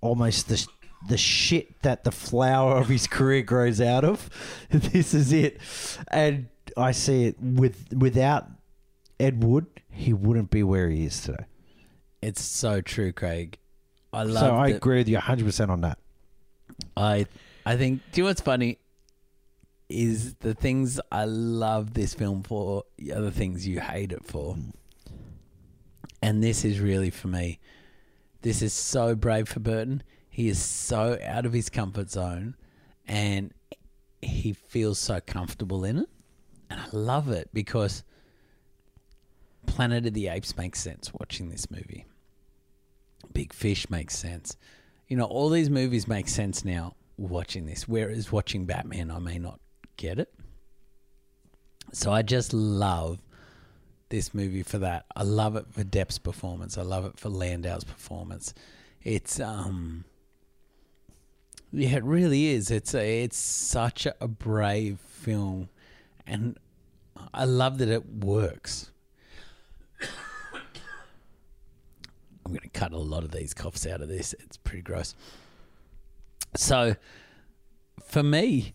almost the the shit that the flower of his career grows out of. This is it. And I see it with without Ed Wood, he wouldn't be where he is today. It's so true, Craig. I love so I that- agree with you 100% on that. I I think do you know what's funny is the things I love this film for the things you hate it for. Mm. And this is really for me. This is so brave for Burton. He is so out of his comfort zone and he feels so comfortable in it. And I love it because Planet of the Apes makes sense watching this movie. Big Fish makes sense. You know, all these movies make sense now watching this, whereas watching Batman, I may not get it. So I just love this movie for that. I love it for Depp's performance. I love it for Landau's performance. It's um yeah, it really is. It's a, it's such a brave film and I love that it works. I'm going to cut a lot of these coughs out of this. It's pretty gross. So, for me,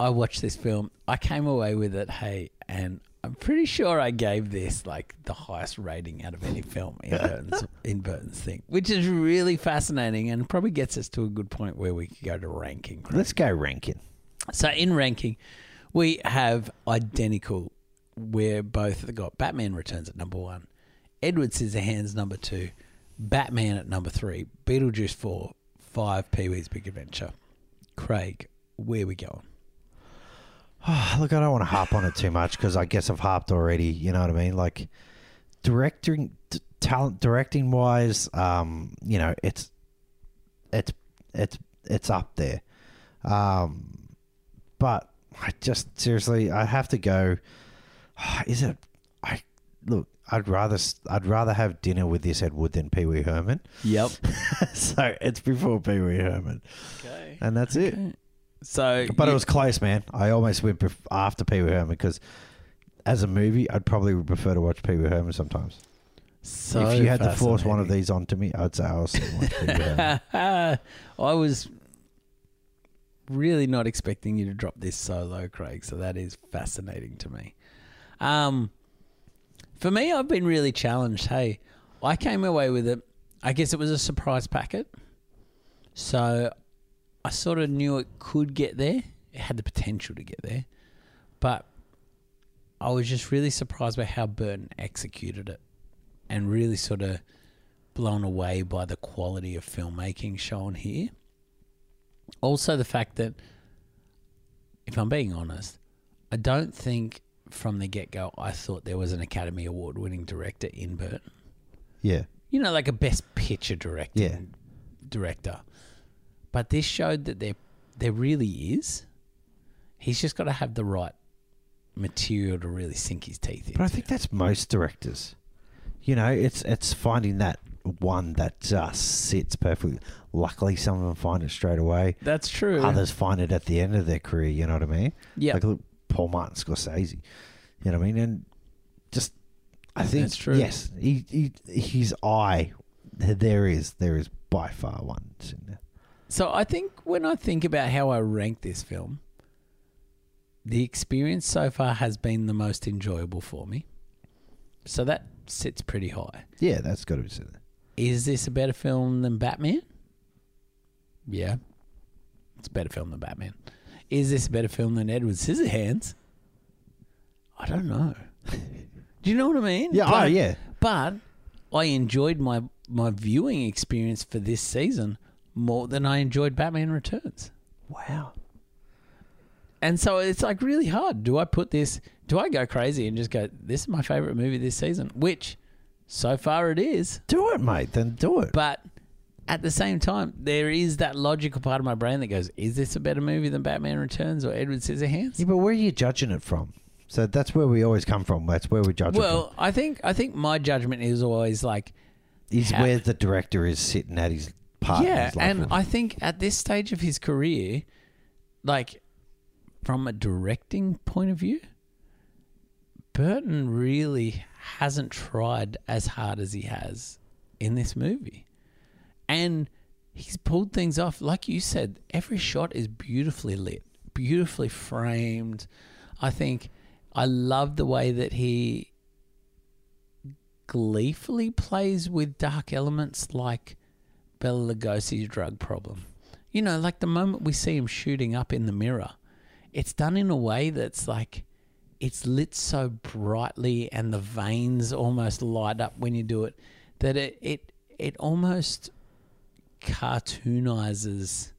I watched this film. I came away with it, hey, and I'm pretty sure I gave this like the highest rating out of any film in Burton's, in Burton's thing, which is really fascinating and probably gets us to a good point where we could go to ranking. Let's go ranking. So in ranking, we have identical. We're both got Batman Returns at number one, Edward Scissorhands number two, Batman at number three, Beetlejuice four, five, Pee Wee's Big Adventure. Craig, where we going? Oh, Look, I don't want to harp on it too much because I guess I've harped already. You know what I mean? Like directing, talent, directing wise, um, you know, it's it's it's it's up there. Um, but I just seriously, I have to go. Is it? I look. I'd rather s- I'd rather have dinner with this Ed Wood than Pee Wee Herman. Yep. so it's before Pee Wee Herman, Okay. and that's it. So, But you- it was close, man. I almost went bef- after Pee Wee Herman because as a movie, I'd probably prefer to watch Pee Wee Herman sometimes. so if you had to force one of these onto me, I'd say I'll still watch Pee Wee Herman. I was really not expecting you to drop this so low, Craig. So that is fascinating to me. Um, for me, I've been really challenged. Hey, I came away with it. I guess it was a surprise packet. So I sort of knew it could get there. It had the potential to get there. But I was just really surprised by how Burton executed it and really sort of blown away by the quality of filmmaking shown here. Also, the fact that, if I'm being honest, I don't think from the get go I thought there was an Academy Award winning director in Burton. Yeah. You know, like a best picture director. Yeah. Director. But this showed that there there really is. He's just got to have the right material to really sink his teeth in. But I think that's most directors. You know, it's it's finding that one that just sits perfectly. Luckily, some of them find it straight away. that's true. Others find it at the end of their career. You know what I mean? yeah. Like look, Paul Martin Scorsese. You know what I mean? And just, I think That's true. Yes, he, he his eye. There is there is by far one. in there. So I think when I think about how I rank this film, the experience so far has been the most enjoyable for me. So that sits pretty high. Yeah, that's got to be said. Is this a better film than Batman? Yeah. It's a better film than Batman. Is this a better film than Edward Scissorhands? I don't know. Do you know what I mean? Yeah, oh But- yeah. But I enjoyed my my viewing experience for this season more than I enjoyed Batman Returns. Wow. And so it's like really hard. Do I put this? Do I go crazy and just go? This is my favorite movie this season, which so far it is. Do it, mate. Then do it. But at the same time, there is that logical part of my brain that goes, "Is this a better movie than Batman Returns or Edward Scissorhands?" yeah, but where are you judging it from? So that's where we always come from. That's where we judge it Well, I think I think my judgment is always like. Is how- where the director is sitting at his part. in yeah, his life. and I think at this stage of his career, like from a directing point of view, Burton really hasn't tried as hard as he has in this movie. And he's pulled things off. Like you said, every shot is beautifully lit, beautifully framed. I think I love the way that he gleefully plays with dark elements like Bela Lugosi's drug problem. You know, like the moment we see him shooting up in the mirror, it's done in a way that's like it's lit so brightly and the veins almost light up when you do it that it it, it almost cartoonizes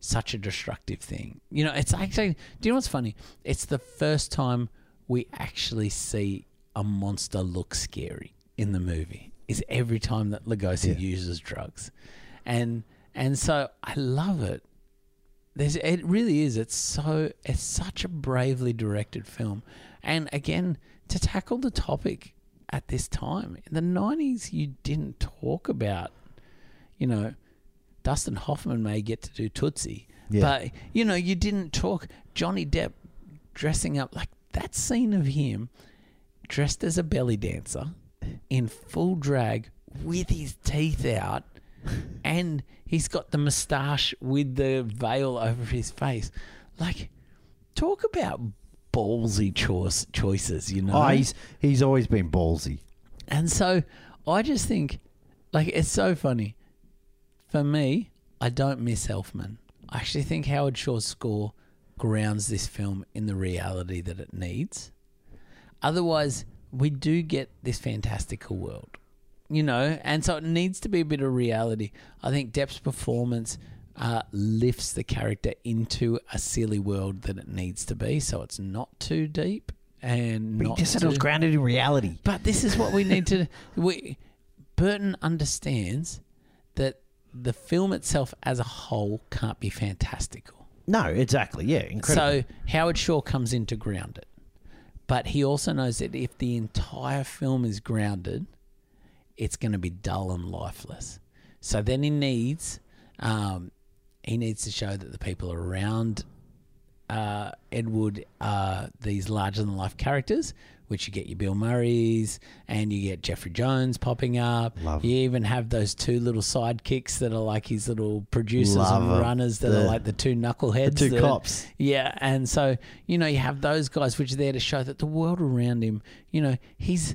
such a destructive thing. You know, it's actually do you know what's funny? It's the first time we actually see a monster look scary in the movie. Is every time that Lugosi Yeah. uses drugs. And and so I love it. There's it really is. It's so it's such a bravely directed film. And again, to tackle the topic at this time. In the nineties you didn't talk about, you know, Dustin Hoffman may get to do Tootsie. Yeah. But you know, you didn't talk Johnny Depp dressing up like that scene of him dressed as a belly dancer in full drag with his teeth out and he's got the moustache with the veil over his face. Like talk about ballsy choice choices, you know. Oh, he's he's always been ballsy. And so I just think, like, it's so funny. For me, I don't miss Elfman. I actually think Howard Shore's score grounds this film in the reality that it needs. Otherwise, we do get this fantastical world, you know, and so it needs to be a bit of reality. I think Depp's performance uh, lifts the character into a silly world that it needs to be, so it's not too deep and But not he just said it was grounded in reality. but this is what we need to. We Burton understands that the film itself as a whole can't be fantastical. No, exactly. Yeah, incredible. So Howard Shore comes in to ground it, but he also knows that if the entire film is grounded, it's going to be dull and lifeless. So then he needs, um, he needs to show that the people around uh, Ed Wood are these larger than life characters, which you get your Bill Murrays and you get Jeffrey Jones popping up. Love you even have those two little sidekicks that are like his little producers Love and runners that The- are like the two knuckleheads. two that- cops. Yeah, and so you know you have those guys which are there to show that the world around him, you know, he's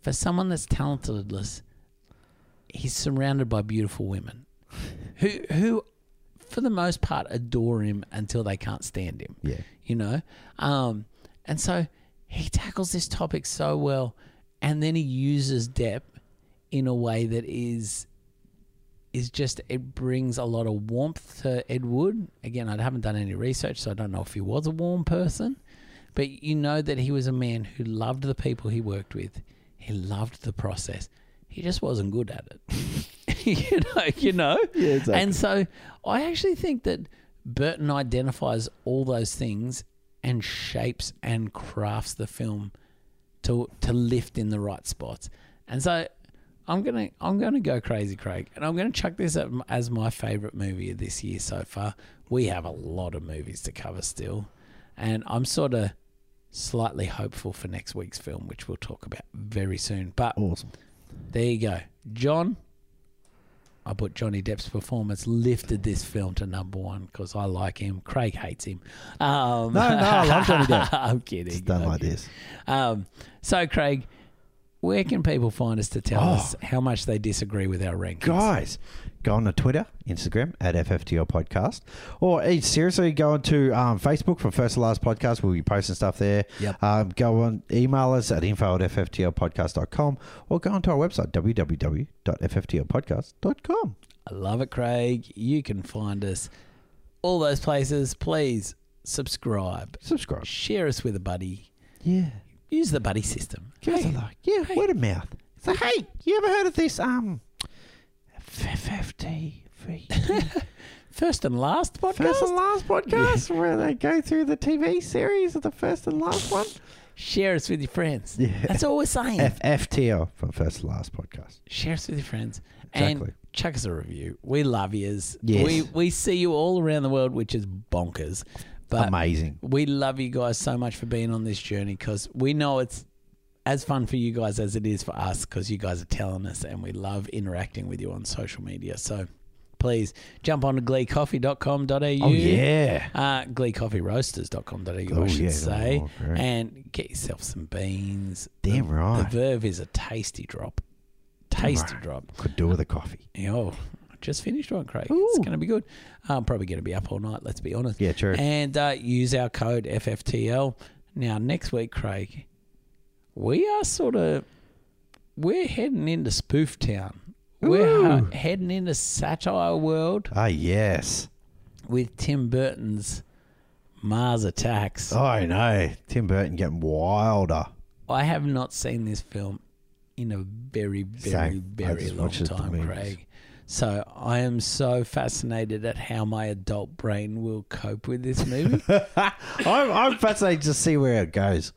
for someone that's talentless, he's surrounded by beautiful women who who for the most part adore him until they can't stand him Yeah. you know um and so he tackles this topic so well and then he uses Depp in a way that is is just it brings a lot of warmth to Ed Wood. Again, I haven't done any research, so I don't know if he was a warm person, but you know that he was a man who loved the people he worked with. He loved the process. He just wasn't good at it. you know, you know. Yeah, exactly. And so I actually think that Burton identifies all those things and shapes and crafts the film to to lift in the right spots. And so I'm gonna I'm gonna go crazy, Craig, and I'm gonna chuck this up as my favorite movie of this year so far. We have a lot of movies to cover still, and I'm sort of slightly hopeful for next week's film, which we'll talk about very soon. But Awesome. there you go, John. I put Johnny Depp's performance lifted this film to number one because I like him. Craig hates him. Um, No, no, I love Johnny Depp. I'm kidding. It's done I'm like kidding. this. Um, so, Craig, where can people find us to tell Oh. us how much they disagree with our rankings? Guys, go on to Twitter, Instagram at FFTL Podcast. Or eh, seriously, go on to um, Facebook for First to Last Podcast. We'll be posting stuff there. Yep. Um, go on, email us at info at FFTLpodcast.com or go on to our website, www.fftlpodcast.com. I love it, Craig. You can find us all those places. Please subscribe, Subscribe. share us with a buddy. Yeah. Use the buddy system. Give us a like. Yeah, hey. word of mouth. So, hey, you ever heard of this? Um, FFT. First and last podcast. First and last podcast where they go through the TV series of the first and last one. Share us with your friends. Yeah. That's all we're saying. FFTL from first and last podcast. Share us with your friends. Exactly. And chuck us a review. We love yous. Yes. We, we see you all around the world, which is bonkers. But Amazing. we love you guys so much for being on this journey because we know it's as fun for you guys as it is for us because you guys are telling us and we love interacting with you on social media. So please jump on to gleecoffee.com.au. Oh, yeah. Uh, gleecoffeeroasters.com.au, Oh, I should yeah. say. Oh, and get yourself some beans. Damn the, right. The Verve is a tasty drop. Tasty right. drop. Could do with a coffee. Oh, just finished one, Craig. Ooh. It's going to be good. I'm probably going to be up all night, let's be honest. Yeah, true. And uh, use our code FFTL. Now, next week, Craig, we are sort of we're heading into Spoof Town. We're uh, heading into Satire World Ah, yes. with Tim Burton's Mars Attacks. Oh, I know. Tim Burton getting wilder. I have not seen this film in a very, very, Same. Very long watched it the time. Craig. So I am so fascinated at how my adult brain will cope with this movie. I'm, I'm fascinated to see where it goes.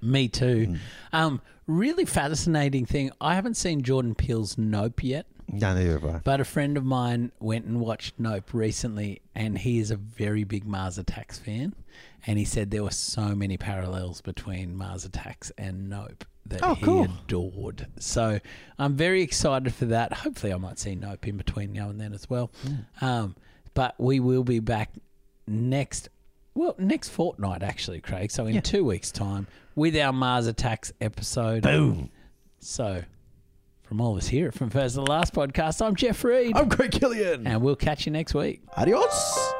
Me too. Mm. Um, really fascinating thing. I haven't seen Jordan Peele's Nope yet, No, neither have I. but a friend of mine went and watched Nope recently, and he is a very big Mars Attacks fan. And he said there were so many parallels between Mars Attacks and Nope that Oh, he cool. adored. So I'm very excited for that. Hopefully, I might see Nope in between now and then as well. Hmm. Um, but we will be back next, well, next fortnight actually, Craig. So in Yeah. two weeks' time with our Mars Attacks episode. Boom. So from all of us here from First to the Last podcast, I'm Jeff Reed. I'm Craig Killian. and we'll catch you next week. Adios.